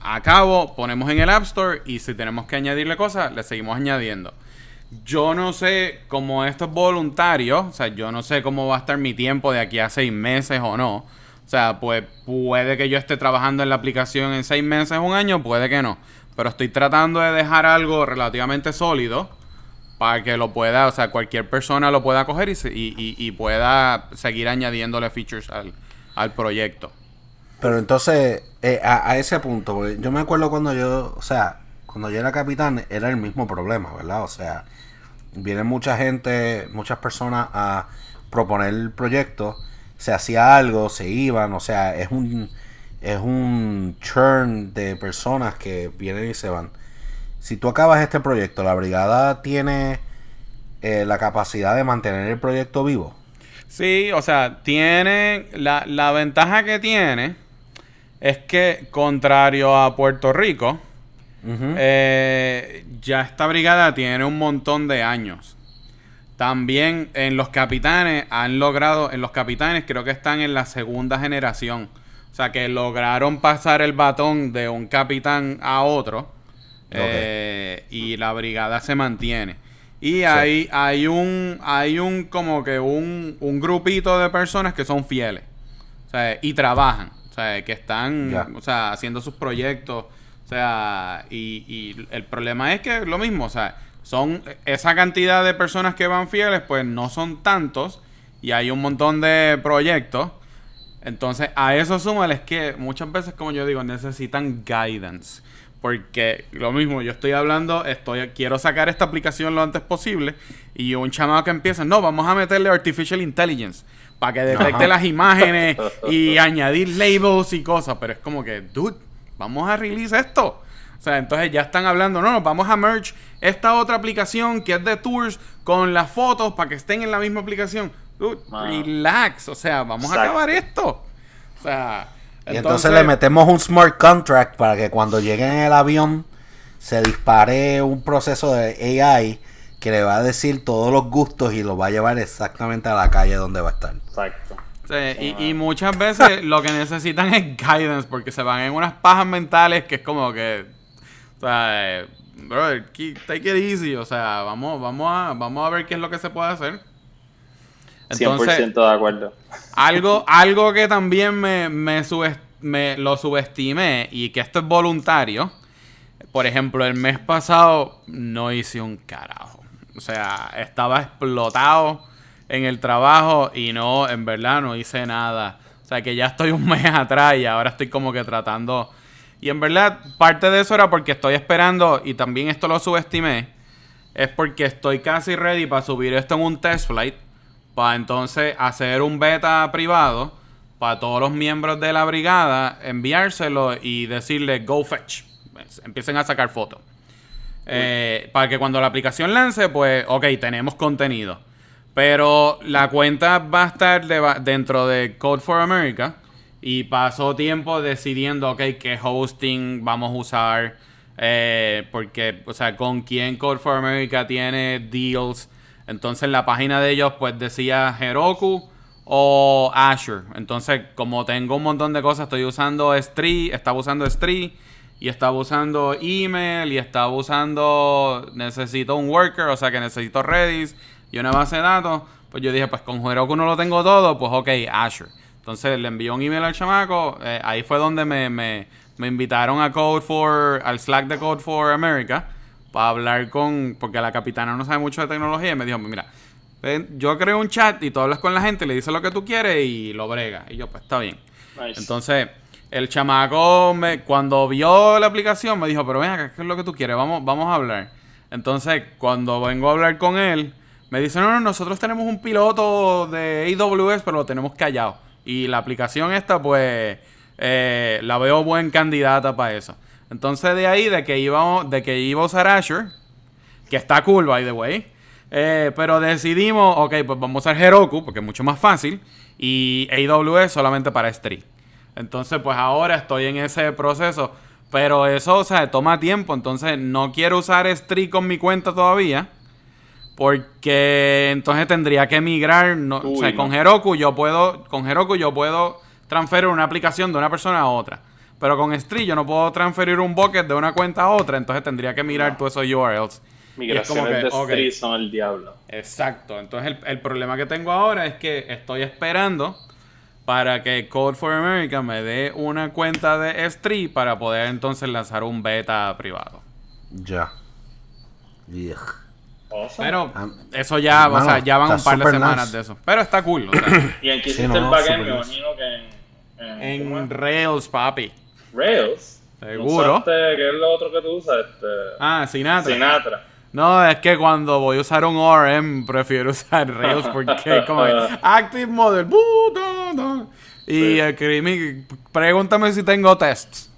Speaker 3: acabo, ponemos en el App Store y si tenemos que añadirle cosas, le seguimos añadiendo. Yo no sé cómo esto es voluntario, o sea, yo no sé cómo va a estar mi tiempo de aquí a seis meses o no. O sea, pues puede que yo esté trabajando en la aplicación en seis meses, un año, puede que no. Pero estoy tratando de dejar algo relativamente sólido para que lo pueda, o sea, cualquier persona lo pueda coger y, y, pueda seguir añadiéndole features al, al proyecto.
Speaker 1: Pero entonces, eh, a, a, ese punto, yo me acuerdo cuando yo, o sea, cuando yo era capitán, era el mismo problema, ¿verdad? O sea, viene mucha gente, muchas personas a proponer el proyecto, se hacía algo, se iban, o sea, es un es un churn de personas que vienen y se van. Si tú acabas este proyecto, ¿la brigada tiene eh, la capacidad de mantener el proyecto vivo?
Speaker 3: Sí, o sea, tiene la, la ventaja que tiene es que contrario a Puerto Rico, eh, ya esta brigada tiene un montón de años. También en los capitanes han logrado, en los capitanes creo que están en la segunda generación. O sea que lograron pasar el batón de un capitán a otro. Eh, y la brigada se mantiene. Y hay, hay un, hay un como que un, un grupito de personas que son fieles. O sea, y trabajan. O sea, que están o sea, haciendo sus proyectos o sea, y, y el problema es que lo mismo, o sea, son esa cantidad de personas que van fieles, pues no son tantos y hay un montón de proyectos. Entonces, a eso súmales que muchas veces, como yo digo, necesitan guidance. Porque lo mismo, yo estoy hablando, estoy quiero sacar esta aplicación lo antes posible y un chamado que empieza, no, vamos a meterle artificial intelligence para que detecte las imágenes y añadir labels y cosas, pero es como que, dude, vamos a release esto. O sea, entonces ya están hablando, no, no, vamos a merge esta otra aplicación que es de tours con las fotos para que estén en la misma aplicación. Relax, o sea, vamos a acabar esto. O sea,
Speaker 1: y entonces, le metemos un smart contract para que cuando llegue en el avión se dispare un proceso de AI que le va a decir todos los gustos y lo va a llevar exactamente a la calle donde va a estar.
Speaker 2: Exacto
Speaker 3: y, muchas veces lo que necesitan es guidance porque se van en unas pajas mentales que es como que, o sea, brother, take it easy, o sea, vamos, vamos, a, vamos a ver qué es lo que se puede hacer.
Speaker 2: Entonces, 100% de acuerdo.
Speaker 3: Algo, algo que también me, me, me lo subestimé y que esto es voluntario. Por ejemplo, el mes pasado no hice un carajo. O sea, estaba explotado en el trabajo y no, en verdad no hice nada. O sea que ya estoy un mes atrás y ahora estoy como que tratando. Y en verdad, parte de eso era porque estoy esperando, y también esto lo subestimé, es porque estoy casi ready para subir esto en un test flight, para entonces hacer un beta privado para todos los miembros de la brigada, enviárselo y decirle go fetch. Empiecen a sacar fotos. Eh, para que cuando la aplicación lance, pues, ok, tenemos contenido. Pero la cuenta va a estar dentro de Code for America. Y pasó tiempo decidiendo, ok, qué hosting vamos a usar. Eh, porque, o sea, con quién Code for America tiene deals. Entonces la página de ellos pues decía Heroku o Azure. Entonces, como tengo un montón de cosas, estoy usando Street, estaba usando Street y estaba usando email y estaba usando necesito un worker, o sea que necesito Redis y una base de datos, pues yo dije, pues con Heroku no lo tengo todo, pues ok, Azure. Entonces le envió un email al chamaco, eh, ahí fue donde me, me, me, invitaron a Code for, al Slack de Code for America, para hablar con, porque la capitana no sabe mucho de tecnología, y me dijo, mira, yo creo un chat y tú hablas con la gente, le dices lo que tú quieres y lo brega. Y yo, pues está bien. Entonces, el chamaco, me, cuando vio la aplicación, me dijo, pero ven acá, ¿qué es lo que tú quieres? Vamos, vamos a hablar. Entonces, cuando vengo a hablar con él, me dice, no, no, nosotros tenemos un piloto de AWS, pero lo tenemos callado. Y la aplicación esta, pues, eh, la veo buen candidata para eso. Entonces de ahí, de que iba, de que iba a usar Azure, que está cool, by the way. eh, pero decidimos, ok, pues vamos a usar Heroku, porque es mucho más fácil. Y AWS solamente para S3. Entonces, pues ahora estoy en ese proceso. Pero eso, o sea, toma tiempo. Entonces, no quiero usar S3 con mi cuenta todavía. Porque entonces tendría que migrar. No, o sea,
Speaker 2: Uy,
Speaker 3: con. Heroku yo puedo. Con Heroku yo puedo transferir una aplicación de una persona a otra. Pero con S3 yo no puedo transferir un bucket de una cuenta a otra. Entonces tendría que mirar
Speaker 2: No.
Speaker 3: todos esos URLs. Y es como
Speaker 2: Migraciones
Speaker 3: que,
Speaker 2: de. Street son el diablo.
Speaker 3: Exacto. Entonces el, el problema que tengo ahora es que estoy esperando para que Code for America me dé una cuenta de S3 para poder entonces lanzar un beta privado.
Speaker 1: Ya.
Speaker 2: Awesome.
Speaker 3: Pero
Speaker 1: Ah,
Speaker 3: eso ya, o
Speaker 1: mano,
Speaker 3: sea, ya van un par de semanas
Speaker 1: nice.
Speaker 3: de eso. Pero está cool. o sea,
Speaker 2: y en que
Speaker 1: Sí,
Speaker 2: hiciste
Speaker 1: no,
Speaker 2: el backend, me imagino que en, en.
Speaker 3: Rails, papi.
Speaker 2: Rails.
Speaker 3: Seguro.
Speaker 2: ¿Usaste, ¿Qué es lo otro que tú usas? Este,
Speaker 3: Ah, Sinatra.
Speaker 2: Sinatra.
Speaker 3: No, es que cuando voy a usar un ORM prefiero usar Rails porque como Active Model. Y
Speaker 2: Sí.
Speaker 3: escribí, pregúntame si tengo tests.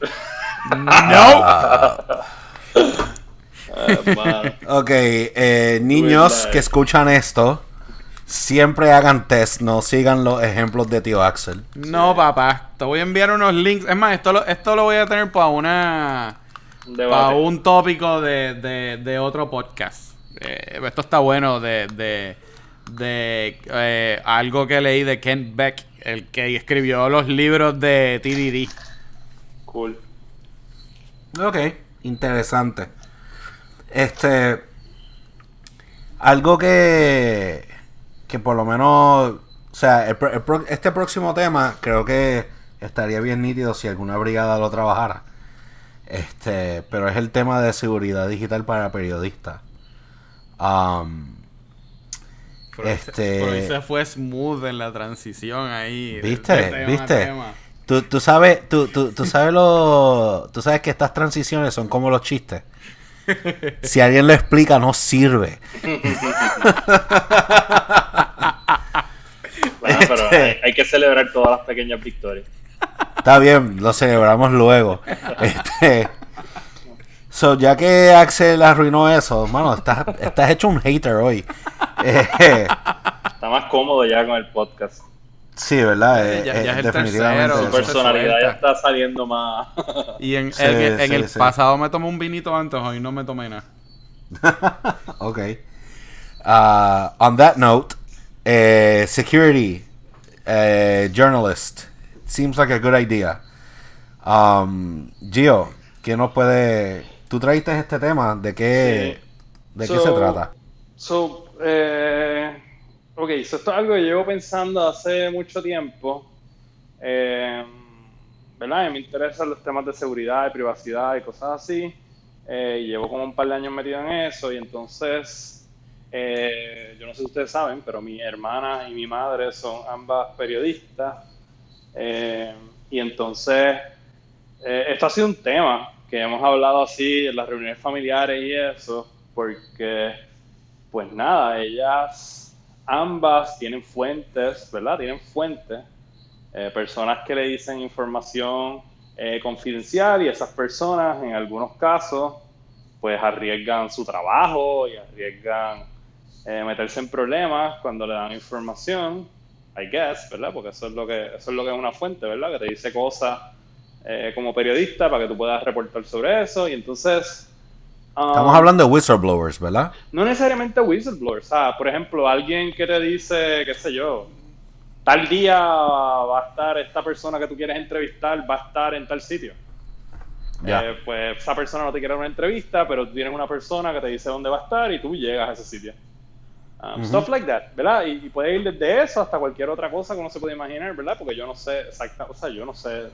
Speaker 3: no.
Speaker 1: Ok, eh, niños que escuchan esto, siempre hagan test, no sigan los ejemplos de tío Axel.
Speaker 3: No, papá. Te voy a enviar unos links. Es más, esto lo, esto lo voy a tener para una
Speaker 2: Un
Speaker 3: para un tópico de, de, de otro podcast. Eh, esto está bueno de, de, de eh, algo que leí de Kent Beck, el que escribió los libros de TDD.
Speaker 2: Cool.
Speaker 1: Ok, interesante. Este. Algo que. Que por lo menos. O sea, el el este próximo tema creo que estaría bien nítido si alguna brigada lo trabajara. Este, pero es el tema de seguridad digital para periodistas. Um, Este-
Speaker 3: Pero fue smooth en la transición ahí.
Speaker 1: ¿Viste?
Speaker 3: de tema a
Speaker 1: ¿Viste?
Speaker 3: tema.
Speaker 1: Tú, tú sabes, tú, tú, tú sabes lo, tú sabes que estas transiciones son como los chistes. Si alguien lo explica, no sirve.
Speaker 2: Bueno, pero
Speaker 1: Este-
Speaker 2: hay, hay que celebrar todas las pequeñas victorias.
Speaker 1: Está bien, lo celebramos luego. Este, so, ya que Axel arruinó eso, mano, estás, estás hecho un hater hoy.
Speaker 2: Está más cómodo ya con el podcast.
Speaker 1: Sí, ¿verdad? Eh,
Speaker 3: Ya-
Speaker 1: eh,
Speaker 3: ya es el
Speaker 1: definitivamente.
Speaker 3: tercero,
Speaker 2: Su personalidad ya está saliendo más.
Speaker 3: Y en,
Speaker 1: Sí,
Speaker 3: en- en
Speaker 1: sí,
Speaker 3: el
Speaker 1: sí.
Speaker 3: pasado me tomé un vinito antes, hoy no me tomé nada.
Speaker 1: ok. Uh, on that note, eh, security eh, journalist seems like a good idea. Um, Gio, ¿qué nos puede? Tú traíste este tema, ¿de qué,
Speaker 2: Sí.
Speaker 1: de qué se trata?
Speaker 2: So, eh, ok, so esto es algo que llevo pensando hace mucho tiempo. Eh, ¿Verdad? Me interesan los temas de seguridad y privacidad y cosas así. Eh, y llevo como un par de años metido en eso y entonces, eh, yo no sé si ustedes saben, pero mi hermana y mi madre son ambas periodistas. Eh, y entonces, eh, esto ha sido un tema que hemos hablado así en las reuniones familiares y eso, porque, pues nada, ellas ambas tienen fuentes, ¿verdad? Tienen fuentes, eh, personas que le dicen información eh, confidencial y esas personas en algunos casos pues arriesgan su trabajo y arriesgan eh, meterse en problemas cuando le dan información, I guess, ¿verdad? Porque eso es lo que, eso es lo que es una fuente, ¿verdad? Que te dice cosas eh, como periodista para que tú puedas reportar sobre eso y entonces... um,
Speaker 1: Estamos hablando de whistleblowers, ¿verdad?
Speaker 2: no necesariamente whistleblowers, o sea, por ejemplo, alguien que te dice, qué sé yo, tal día va a estar esta persona que tú quieres entrevistar, va a estar en tal sitio.
Speaker 1: Ya.
Speaker 2: Eh, pues esa persona no te quiere una entrevista, pero tú tienes una persona que te dice dónde va a estar y tú llegas a ese sitio. Um. Stuff like that, ¿verdad? Y, y puede ir desde eso hasta cualquier otra cosa que uno se puede imaginar, ¿verdad? Porque yo no sé exacta, o sea, yo no sé,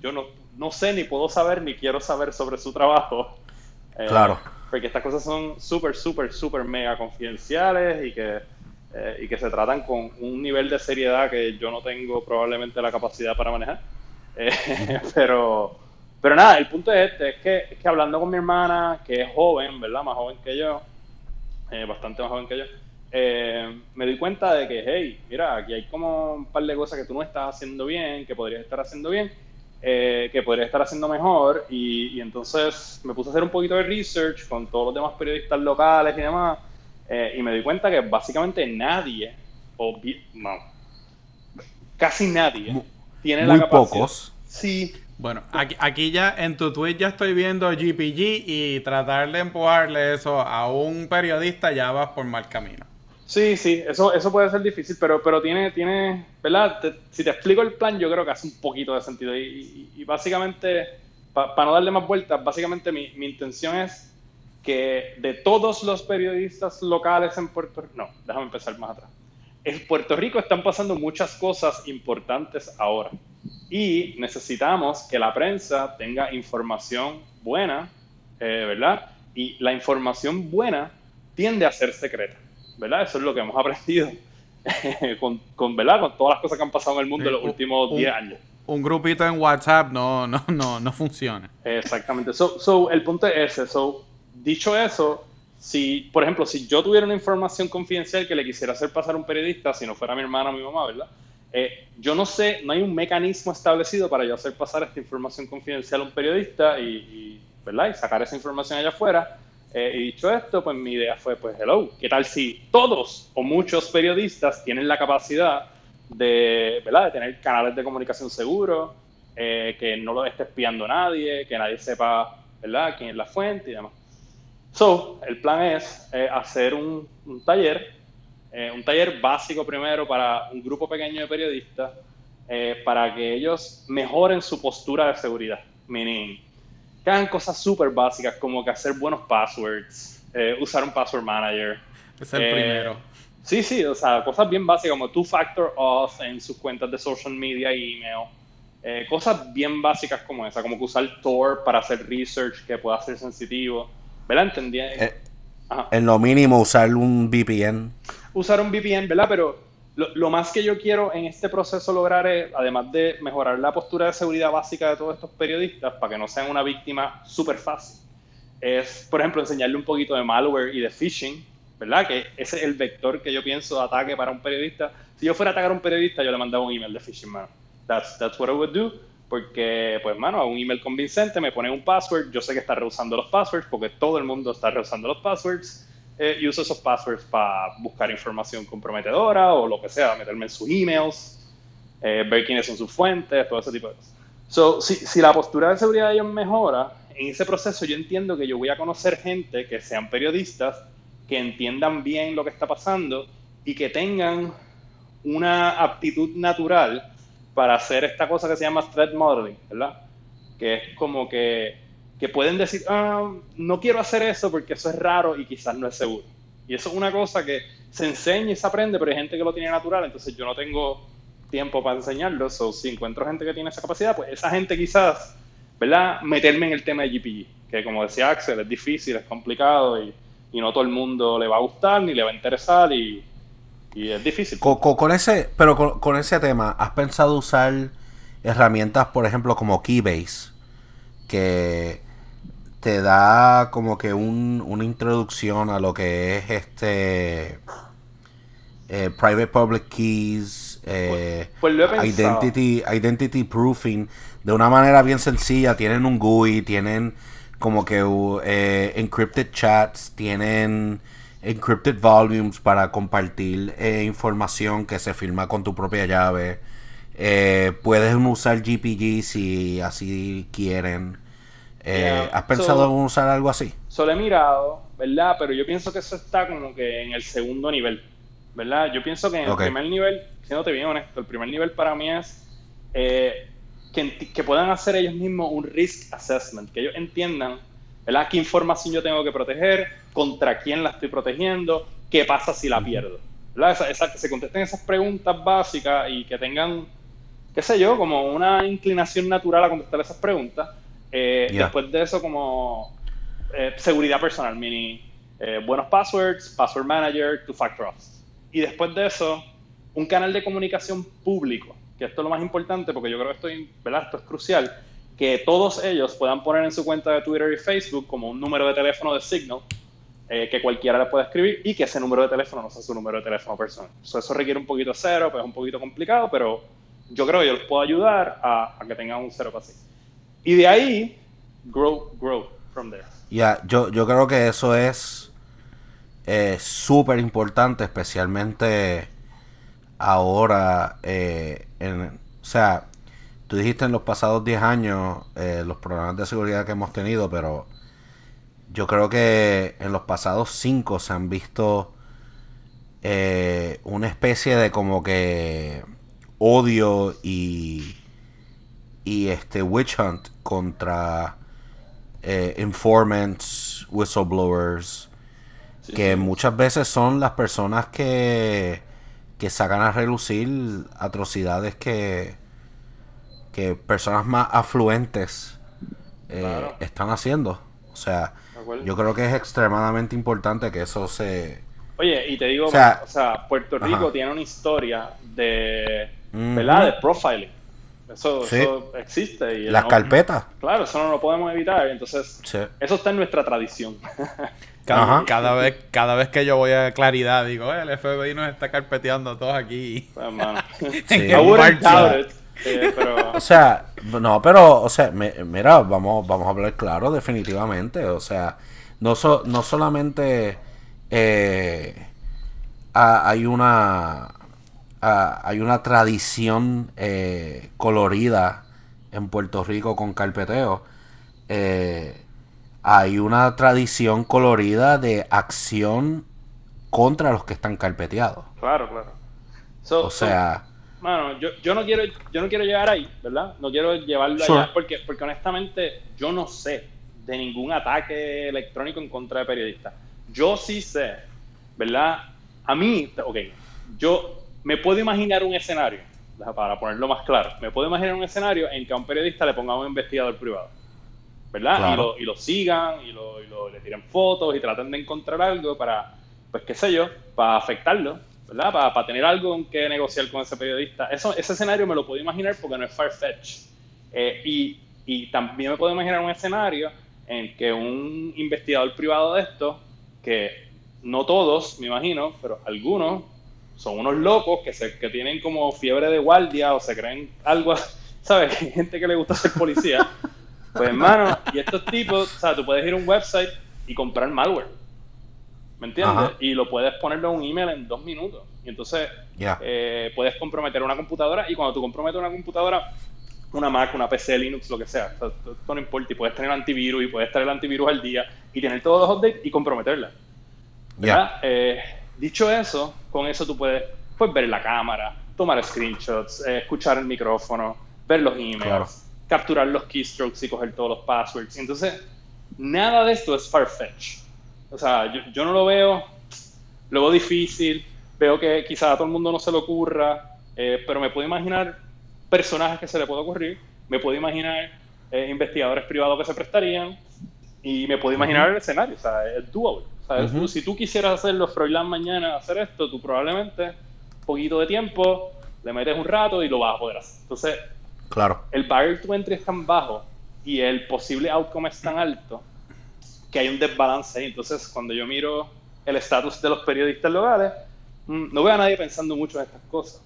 Speaker 2: yo no, no sé ni puedo saber ni quiero saber sobre su trabajo. Eh,
Speaker 1: Claro.
Speaker 2: Porque estas cosas son súper, súper, súper mega confidenciales y que, eh, y que se tratan con un nivel de seriedad que yo no tengo probablemente la capacidad para manejar. Eh, pero, pero nada, el punto es este, es que, es que hablando con mi hermana, que es joven, ¿verdad? Más joven que yo, bastante más joven que yo, eh, me di cuenta de que, hey, mira, aquí hay como un par de cosas que tú no estás haciendo bien, que podrías estar haciendo bien, eh, que podría estar haciendo mejor y, entonces me puse a hacer un poquito de research con todos los demás periodistas locales y demás eh, y me di cuenta que básicamente nadie, o no, casi nadie, tiene la capacidad. pocos.
Speaker 3: Sí. Bueno, aquí, aquí ya en tu tweet ya estoy viendo GPG y tratar de empujarle eso a un periodista ya vas por mal camino.
Speaker 2: Sí, sí, eso, eso puede ser difícil, pero, pero tiene, tiene, ¿verdad? si te explico el plan, yo creo que hace un poquito de sentido. Y, básicamente, para no darle más vueltas, básicamente mi, mi, intención es que de todos los periodistas locales en Puerto Rico, no, déjame empezar más atrás. En Puerto Rico están pasando muchas cosas importantes ahora y necesitamos que la prensa tenga información buena, eh, ¿verdad? Y la información buena tiende a ser secreta. ¿Verdad? Eso es lo que hemos aprendido con, con, ¿verdad? con todas las cosas que han pasado en el mundo en los últimos 10 años.
Speaker 3: Un grupito en WhatsApp no, no, no, no funciona.
Speaker 2: Exactamente. So, so, el punto es ese. So, dicho eso, si, por ejemplo, si yo tuviera una información confidencial que le quisiera hacer pasar a un periodista, si no fuera mi hermana o mi mamá, ¿verdad? Eh, yo no sé, no hay un mecanismo establecido para yo hacer pasar esta información confidencial a un periodista y, y ¿verdad? y sacar esa información allá afuera. Eh, y dicho esto, pues mi idea fue, pues, hello, ¿qué tal si todos o muchos periodistas tienen la capacidad de, ¿verdad? de tener canales de comunicación seguros, eh, que no lo esté espiando nadie, que nadie sepa ¿verdad? quién es la fuente y demás? So, el plan es eh, hacer un, un taller, un taller básico primero para un grupo pequeño de periodistas, para que ellos mejoren su postura de seguridad, meaning que hagan cosas súper básicas como que hacer buenos passwords, eh, usar un password manager.
Speaker 3: Es el primero.
Speaker 2: Sí, sí, o sea, cosas bien básicas como two-factor auth en sus cuentas de social media y email. Eh, cosas bien básicas como esa, como que usar Tor para hacer research que pueda ser sensitivo. ¿Verdad? Entendí.
Speaker 1: Eh, en lo mínimo usar un VPN.
Speaker 2: Usar un VPN, ¿verdad? Pero lo, más que yo quiero en este proceso lograr es, además de mejorar la postura de seguridad básica de todos estos periodistas, para que no sean una víctima súper fácil, es, por ejemplo, enseñarle un poquito de malware y de phishing, ¿verdad? Que ese es el vector que yo pienso de ataque para un periodista. Si yo fuera a atacar a un periodista, yo le mandaba un email de phishing, mano. That's, that's what I would do. Porque, pues, mano, un email convincente, me pone un password, yo sé que está rehusando los passwords, porque todo el mundo está rehusando los passwords eh, y uso esos passwords para buscar información comprometedora o lo que sea, meterme en sus emails, eh, ver quiénes son sus fuentes, todo ese tipo de cosas. So, si, si la postura de seguridad de ellos mejora, en ese proceso yo entiendo que yo voy a conocer gente que sean periodistas, que entiendan bien lo que está pasando y que tengan una aptitud natural para hacer esta cosa que se llama threat modeling, ¿verdad? Que es como que que pueden decir, ah, no quiero hacer eso porque eso es raro y quizás no es seguro. Y eso es una cosa que se enseña y se aprende, pero hay gente que lo tiene natural, entonces yo no tengo tiempo para enseñarlo. O si encuentro gente que tiene esa capacidad, pues esa gente quizás, ¿verdad? Meterme en el tema de GPG, que como decía Axel, es difícil, es complicado y, y no todo el mundo le va a gustar ni le va a interesar y, y es difícil.
Speaker 1: Con, ese, pero con, con, ese tema, ¿has pensado usar herramientas, por ejemplo, como Keybase? Que te da como que un, una introducción a lo que es este eh, private public keys eh, pues, pues identity identity proofing. De una manera bien sencilla tienen un GUI tienen como que eh, encrypted chats tienen encrypted volumes para compartir información que se firma con tu propia llave. Puedes usar GPG si así quieren eh, ¿Has pensado en usar algo así?
Speaker 2: Solo he mirado, ¿verdad? Pero yo pienso que eso está como que en el segundo nivel, ¿verdad? Yo pienso que en el primer nivel, siéndote bien honesto, el primer nivel para mí es eh, que, que, puedan hacer ellos mismos un risk assessment, que ellos entiendan, ¿verdad? ¿Qué información yo tengo que proteger? ¿Contra quién la estoy protegiendo? ¿Qué pasa si la pierdo? ¿verdad? Esa, que se contesten esas preguntas básicas y que tengan, qué sé yo, como una inclinación natural a contestar esas preguntas eh, después de eso, como eh, seguridad personal, mini eh, buenos passwords, password manager, two-factor auth. Y después de eso, un canal de comunicación público, que esto es lo más importante porque yo creo que esto, ¿verdad? esto es crucial, que todos ellos puedan poner en su cuenta de Twitter y Facebook como un número de teléfono de Signal que cualquiera le pueda escribir y que ese número de teléfono no sea su número de teléfono personal. eso requiere un poquito cero, pues es un poquito complicado, pero yo creo que yo les puedo ayudar a, que tengan un 0 para 6. Y de ahí, grow, grow from there.
Speaker 1: Ya, yo, yo creo que eso es eh, súper importante, especialmente ahora, eh, en, o sea, tú dijiste en los pasados 10 años eh, los programas de seguridad que hemos tenido, pero yo creo que en los pasados 5 se han visto eh, una especie de como que odio y, y este witch hunt contra eh, informants, whistleblowers, que muchas veces son las personas que, que sacan a relucir atrocidades que, que personas más afluentes eh, están haciendo. O sea, yo creo que es extremadamente importante que eso se
Speaker 2: Oye, y te digo, o sea, Puerto Rico tiene una historia de, ¿verdad? De profiling. Eso, existe. Y
Speaker 1: Las carpetas.
Speaker 2: Claro, eso no lo podemos evitar. Entonces, eso está en nuestra tradición.
Speaker 3: Cada, vez, cada vez que yo voy a claridad, digo, el FBI nos está carpeteando todos aquí. Pues,
Speaker 1: eh, o sea, no, pero, o sea, mira, vamos, vamos a hablar claro, definitivamente. O sea, no, no solamente eh, hay una hay una tradición eh, colorida en Puerto Rico con carpeteo. Eh, hay una tradición colorida de acción contra los que están carpeteados.
Speaker 2: Claro, claro.
Speaker 1: o sea,
Speaker 2: yo, yo, no quiero yo no quiero llegar ahí, ¿verdad? No quiero llevarlo allá porque porque honestamente yo no sé de ningún ataque electrónico en contra de periodistas. Yo sí sé, ¿verdad? A mí, ok, yo me puedo imaginar un escenario, para ponerlo más claro, me puedo imaginar un escenario en que a un periodista le ponga un investigador privado, ¿verdad? Y, lo, y, lo, sigan y, lo, y lo, le tiren fotos y traten de encontrar algo para, pues qué sé yo, para afectarlo, ¿verdad? Para, para tener algo en que negociar con ese periodista. Eso, ese escenario me lo puedo imaginar porque no es far-fetched. Eh, y, y también me puedo imaginar un escenario en que un investigador privado de esto que no todos, me imagino, pero algunos son unos locos que, se, que tienen como fiebre de guardia o se creen algo, ¿sabes? gente que le gusta ser policía. Pues hermano, y estos tipos, o sea, tú puedes ir a un website y comprar malware. ¿Me entiendes? Y lo puedes ponerlo en un email en dos minutos. Y entonces eh, puedes comprometer una computadora y cuando tú comprometes una computadora, una Mac, una PC, Linux, lo que sea, esto, no importa, y puedes tener antivirus y puedes tener el antivirus al día y tener todos los updates y comprometerla. Eh, dicho eso, con eso tú puedes, pues, ver la cámara, tomar screenshots, eh, escuchar el micrófono, ver los emails, capturar los keystrokes y coger todos los passwords. Entonces, nada de esto es farfetch. O sea, yo, no lo veo, lo veo difícil, veo que quizá a todo el mundo no se le ocurra, eh, pero me puedo imaginar personajes que se le puede ocurrir, me puedo imaginar investigadores privados que se prestarían y me puedo imaginar el escenario, o sea, es doable si tú quisieras hacerlo Froilán mañana, hacer esto, tú probablemente, un poquito de tiempo, le metes un rato y lo vas a poder hacer. Entonces,
Speaker 1: claro.
Speaker 2: el barrier to entry es tan bajo y el posible outcome es tan alto que hay un desbalance ahí. Entonces, cuando yo miro el estatus de los periodistas locales, mm, no veo a nadie pensando mucho en estas cosas.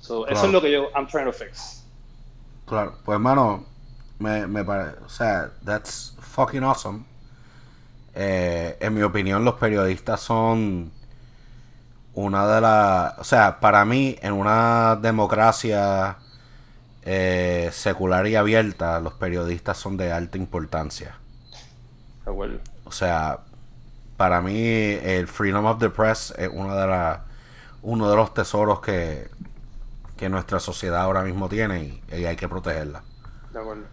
Speaker 2: Eso es lo que yo, I'm trying to fix.
Speaker 1: Claro, pues hermano, me, me parece, o sea, that's fucking awesome. Eh, en mi opinión, los periodistas son una de las... O sea, para mí, en una democracia eh, secular y abierta, los periodistas son de alta importancia. O sea, para mí el freedom of the press es una de las uno de los tesoros que, que nuestra sociedad ahora mismo tiene y, hay que protegerla.
Speaker 2: De acuerdo.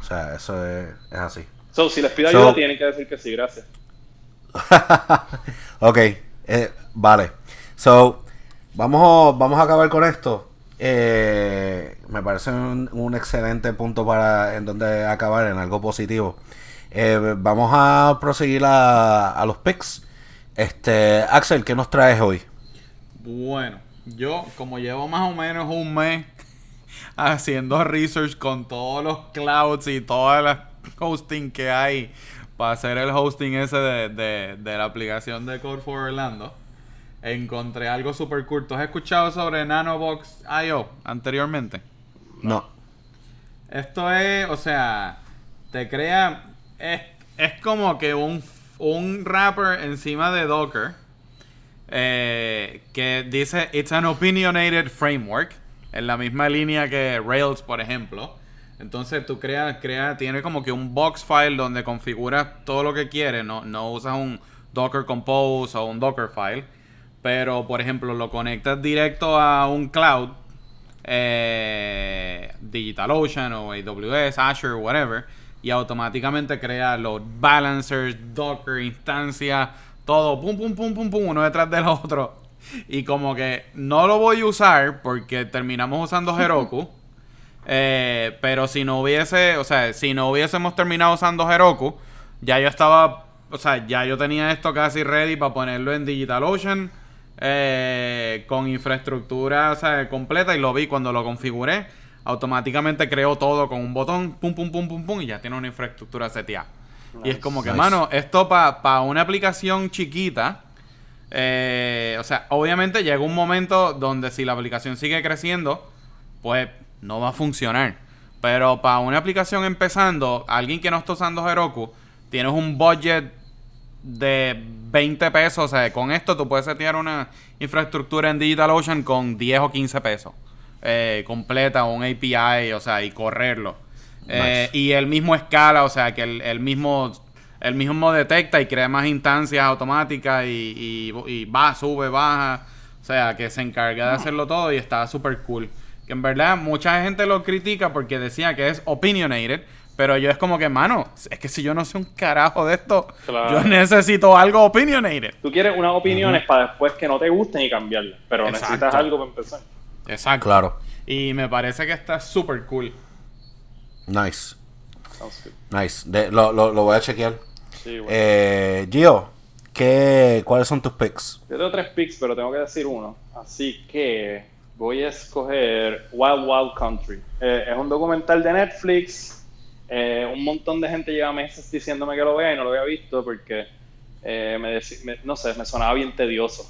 Speaker 1: O sea, eso es así.
Speaker 2: So, si les pido ayuda, tienen que decir que sí, gracias.
Speaker 1: ok, eh, vale. So, vamos, vamos a acabar con esto. Eh, me parece un, excelente punto para en donde acabar en algo positivo. Eh, vamos a proseguir a, a, los picks. Este, Axel, ¿qué nos traes hoy?
Speaker 3: Bueno, yo como llevo más o menos un mes haciendo research con todos los clouds y todas las hosting que hay para hacer el hosting ese de, la aplicación de Code for Orlando. encontré algo super cool. ¿Tú has escuchado sobre Nanobox IO anteriormente?
Speaker 1: No.
Speaker 3: Esto es, o sea, te crea. Es, es como que un, un wrapper encima de Docker. eh, que dice It's an opinionated framework. En la misma línea que Rails, por ejemplo. Entonces tú creas, crea, tiene como que un box file donde configuras todo lo que quieres. No, no usas un Docker Compose o un Docker file. Pero, por ejemplo, lo conectas directo a un cloud eh, DigitalOcean o AWS, Azure, whatever, y automáticamente crea los balancers, Docker, instancias, todo, pum, pum, pum, pum, pum, uno detrás del otro. Y como que no lo voy a usar porque terminamos usando Heroku. Eh, pero si no hubiese, o sea, si no hubiésemos terminado usando Heroku, ya yo estaba, o sea, ya yo tenía esto casi ready para ponerlo en DigitalOcean eh, con infraestructura o sea, completa y lo vi cuando lo configuré. Automáticamente creó todo con un botón, pum, pum, pum, pum, pum, y ya tiene una infraestructura seteada. Y es como que,
Speaker 1: Nice.
Speaker 3: mano, esto para una aplicación chiquita, eh, o sea, obviamente llega un momento donde si la aplicación sigue creciendo, pues no va a funcionar. Pero para una aplicación empezando, alguien que no está usando Heroku, tienes un budget de 20 pesos. O sea, con esto tú puedes setear una infraestructura en DigitalOcean con 10 o 15 pesos. eh, completa, un API, o sea, y correrlo. Eh, y el mismo escala, o sea, que el, el mismo el mismo detecta y crea más instancias automáticas y, y, y va, sube, baja. O sea, que se encarga de hacerlo todo y está súper cool. Que en verdad mucha gente lo critica porque decía que es opinionated. Pero yo es como que, mano, es que si yo no sé un carajo de esto,
Speaker 2: Claro.
Speaker 3: yo necesito algo opinionated.
Speaker 2: Tú quieres unas opiniones para después que no te gusten y cambiarlas, pero
Speaker 3: Exacto.
Speaker 2: necesitas algo para empezar.
Speaker 3: Exacto.
Speaker 1: Claro.
Speaker 3: Y me parece que está súper cool.
Speaker 1: Nice. Nice. De- lo, lo, lo voy a chequear.
Speaker 2: Sí, bueno.
Speaker 1: Eh, Gio, ¿qué, ¿cuáles son tus picks?
Speaker 2: Yo tengo tres picks, pero tengo que decir uno. Así que voy a escoger Wild Wild Country. Eh, es un documental de Netflix. Eh, un montón de gente lleva meses diciéndome que lo vea y no lo había visto porque eh, me, me- no sé, me sonaba bien tedioso.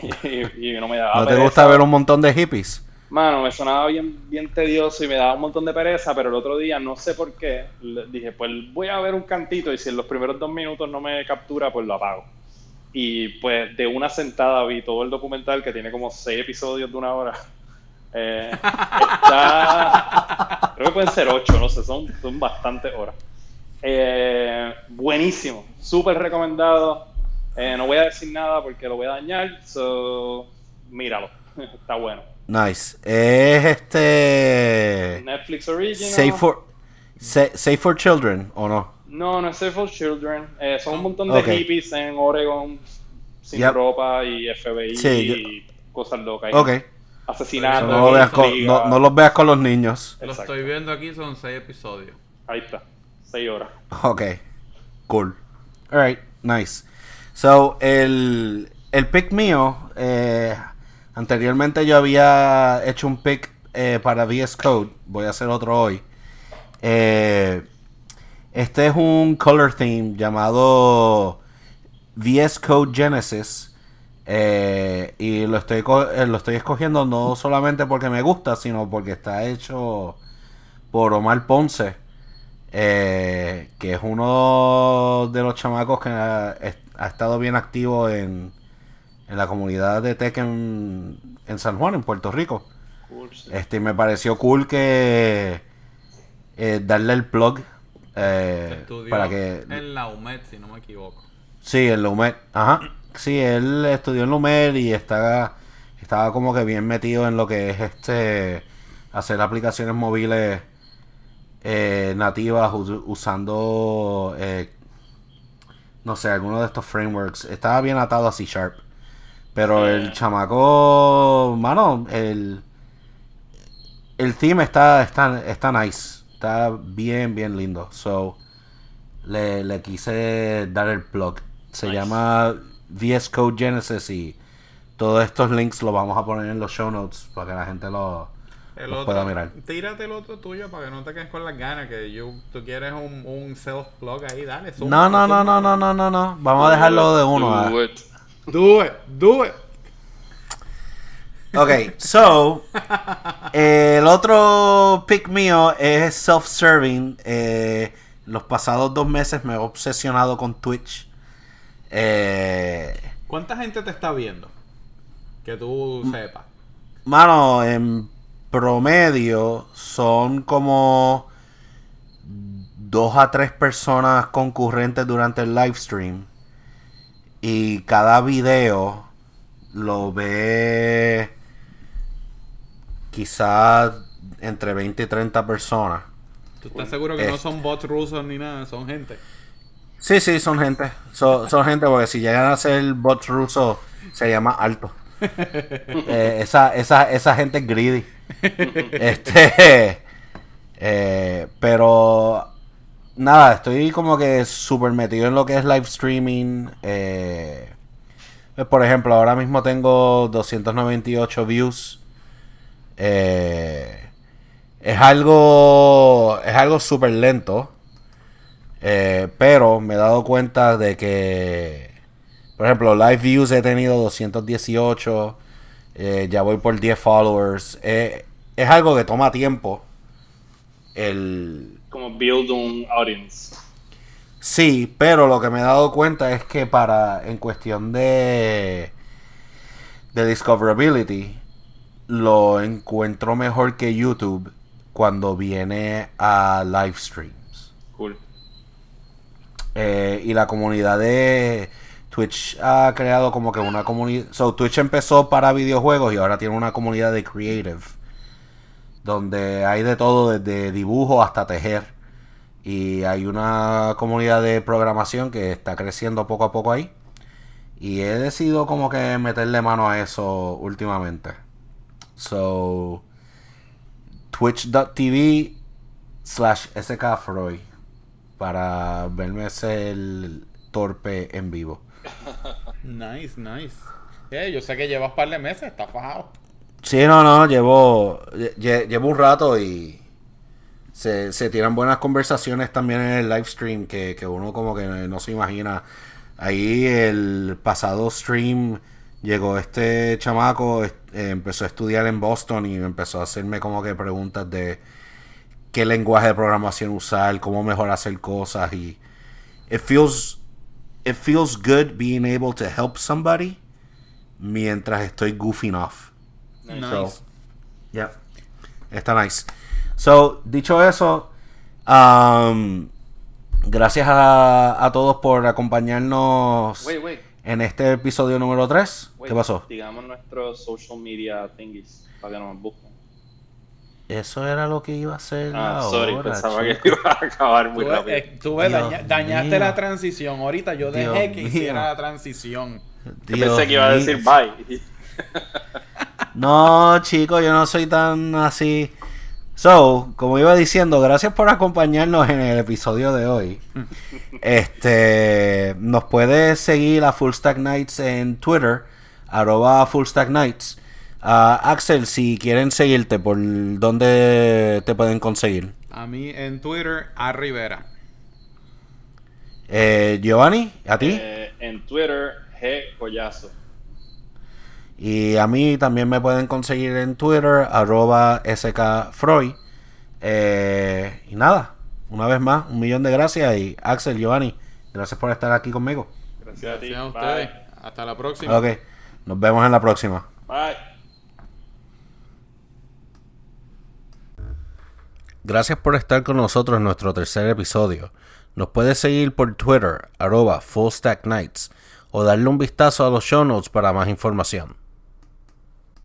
Speaker 2: y, y no me daba
Speaker 1: ¿No te
Speaker 2: pereza.
Speaker 1: gusta ver un montón de hippies?
Speaker 2: Mano, me sonaba bien, bien tedioso y me daba un montón de pereza, pero el otro día, no sé por qué, dije, pues voy a ver un cantito y si en los primeros dos minutos no me captura, pues lo apago. Y pues de una sentada vi todo el documental que tiene como seis episodios de una hora. Eh, está... Creo que pueden ser ocho, no sé, son, son bastantes horas. Eh, buenísimo, súper recomendado. Eh, no voy a decir nada porque lo voy a dañar, so míralo, está bueno.
Speaker 1: Nice. Es este.
Speaker 2: Netflix Original.
Speaker 1: Safe for, Sa- Safe for Children, ¿o no?
Speaker 2: No, no es Safe for Children. Eh, son un montón de hippies en Oregon sin
Speaker 1: Yep.
Speaker 2: ropa y FBI
Speaker 1: Sí,
Speaker 2: y cosas locas.
Speaker 1: Ok.
Speaker 2: Asesinatos.
Speaker 1: No, lo veas con, no, no los veas con los niños.
Speaker 3: Lo estoy viendo aquí, son seis episodios.
Speaker 2: Ahí está. Seis horas.
Speaker 1: Ok. Cool. Alright, nice. So, el, el pick mío, eh, anteriormente yo había hecho un pick eh, para VS Code. Voy a hacer otro hoy. Eh, este es un color theme llamado VS Code Genesis. Eh, y lo estoy, eh, lo estoy escogiendo no solamente porque me gusta, sino porque está hecho por Omar Ponce, eh, que es uno de los chamacos que ha, es- ha estado bien activo en, en la comunidad de tech en, en San Juan, en Puerto Rico.
Speaker 2: Cool, sí.
Speaker 1: Este, me pareció cool que eh, darle el plug eh,
Speaker 3: Estudió
Speaker 1: para que
Speaker 3: en la UMED, si no me equivoco.
Speaker 1: Sí, en la UMED. Ajá. Sí, él estudió en la UMED y está, estaba como que bien metido en lo que es este hacer aplicaciones móviles eh, nativas usando eh, no sé, alguno de estos frameworks. Estaba bien atado a C Sharp. Pero el chamaco, mano, el el theme está, está, está nice. Está bien, bien lindo. So, le, le quise dar el plug. Se
Speaker 2: Nice.
Speaker 1: llama VS Code Genesis y todos estos links los vamos a poner en los show notes para que la gente lo,
Speaker 3: El
Speaker 1: los
Speaker 3: otro,
Speaker 1: pueda mirar.
Speaker 3: tírate el otro tuyo para que no te quedes con las ganas. Que yo, tú quieres un, un self-plug ahí, dale.
Speaker 1: No, no, no, no, no, no, no, no. Vamos a dejarlo de uno.
Speaker 2: Do it.
Speaker 3: Do it, do it.
Speaker 1: Ok, so, el otro pick mío es self-serving. Eh, los pasados dos meses me he obsesionado con Twitch. Eh,
Speaker 3: ¿Cuánta gente te está viendo? Que tú sepas.
Speaker 1: mano, en promedio son como dos a tres personas concurrentes durante el live stream. Y cada video lo ve quizás entre 20 y 30 personas.
Speaker 3: ¿Tú estás seguro que no
Speaker 1: Eh.
Speaker 3: son bots rusos ni nada? Son gente.
Speaker 1: Sí, sí, son gente. Son, son gente porque si llegan a ser bots rusos, se llama alto. Eh, esa, esa, esa gente es greedy. Este. eh, pero. Nada, estoy como que súper metido en lo que es live streaming. eh, pues, por ejemplo, ahora mismo tengo 298 views. Eh, es algo. Es algo súper lento. Eh, pero me he dado cuenta de que, por ejemplo, live views he tenido 218. eh, ya voy por 10 followers. Es algo que toma tiempo. El,
Speaker 2: Como build un audience.
Speaker 1: Sí, pero lo que me he dado cuenta es que para en cuestión de de discoverability lo encuentro mejor que YouTube cuando viene a live streams.
Speaker 2: Cool.
Speaker 1: Eh, y la comunidad de Twitch ha creado como que una comunidad. So, Twitch empezó para videojuegos y ahora tiene una comunidad de creative. Donde hay de todo, desde dibujo hasta tejer. Y hay una comunidad de programación que está creciendo poco a poco ahí. Y he decidido como que meterle mano a eso últimamente. So, twitch.tv slash skfroy para verme ser torpe en vivo.
Speaker 3: Nice, nice. Eh, yo sé que llevas par de meses, estás fajado.
Speaker 1: Sí, no, no, llevo, lle- llevo un rato y se, se tiran buenas conversaciones también en el live stream que, que uno como que no se imagina. Ahí el pasado stream llegó este chamaco, eh, empezó a estudiar en Boston y empezó a hacerme como que preguntas de qué lenguaje de programación usar, cómo mejor hacer cosas y it feels it feels good being able to help somebody mientras estoy goofing off.
Speaker 3: Nice.
Speaker 1: So, yeah. Está nice. So, dicho eso, um, gracias a, a todos por acompañarnos
Speaker 2: Wait, wait.
Speaker 1: En este episodio número 3.
Speaker 2: wait.
Speaker 1: ¿Qué pasó?
Speaker 2: Digamos nuestros social media thingies para que nos busquen.
Speaker 1: Eso era lo que iba a hacer
Speaker 2: Ah,
Speaker 1: ahora,
Speaker 2: sorry, pensaba
Speaker 1: chico.
Speaker 2: que iba a acabar muy
Speaker 3: Tú,
Speaker 2: rápido.
Speaker 3: eh, tú ves,
Speaker 1: Dios
Speaker 3: daña- dañaste
Speaker 1: mío.
Speaker 3: la transición. Ahorita yo dejé
Speaker 1: Dios
Speaker 3: que
Speaker 1: mío.
Speaker 3: hiciera la transición.
Speaker 2: Yo pensé que iba a
Speaker 1: mío.
Speaker 2: decir bye.
Speaker 1: No, chicos, yo no soy tan así. So, como iba diciendo, gracias por acompañarnos en el episodio de hoy. Este, nos puedes seguir a Full Stack Nights en Twitter, arroba Full Stack Nights. Ah, Axel, si quieren seguirte, ¿por dónde te pueden conseguir?
Speaker 3: A mí en Twitter, a Rivera.
Speaker 1: Eh, Giovanni, ¿a ti?
Speaker 2: Eh, en Twitter, G Collazo.
Speaker 1: Y a mí también me pueden conseguir en Twitter, arroba skfroy. Eh, y nada, una vez más, un millón de gracias. Y Axel, Giovanni, gracias por estar aquí conmigo.
Speaker 2: Gracias, a ti.
Speaker 3: Gracias a ustedes.
Speaker 2: Bye.
Speaker 3: Hasta la próxima.
Speaker 1: Ok, nos vemos en la próxima.
Speaker 2: Bye.
Speaker 1: Gracias por estar con nosotros en nuestro tercer episodio. Nos puedes seguir por Twitter, arroba fullstacknights, o darle un vistazo a los show notes para más información.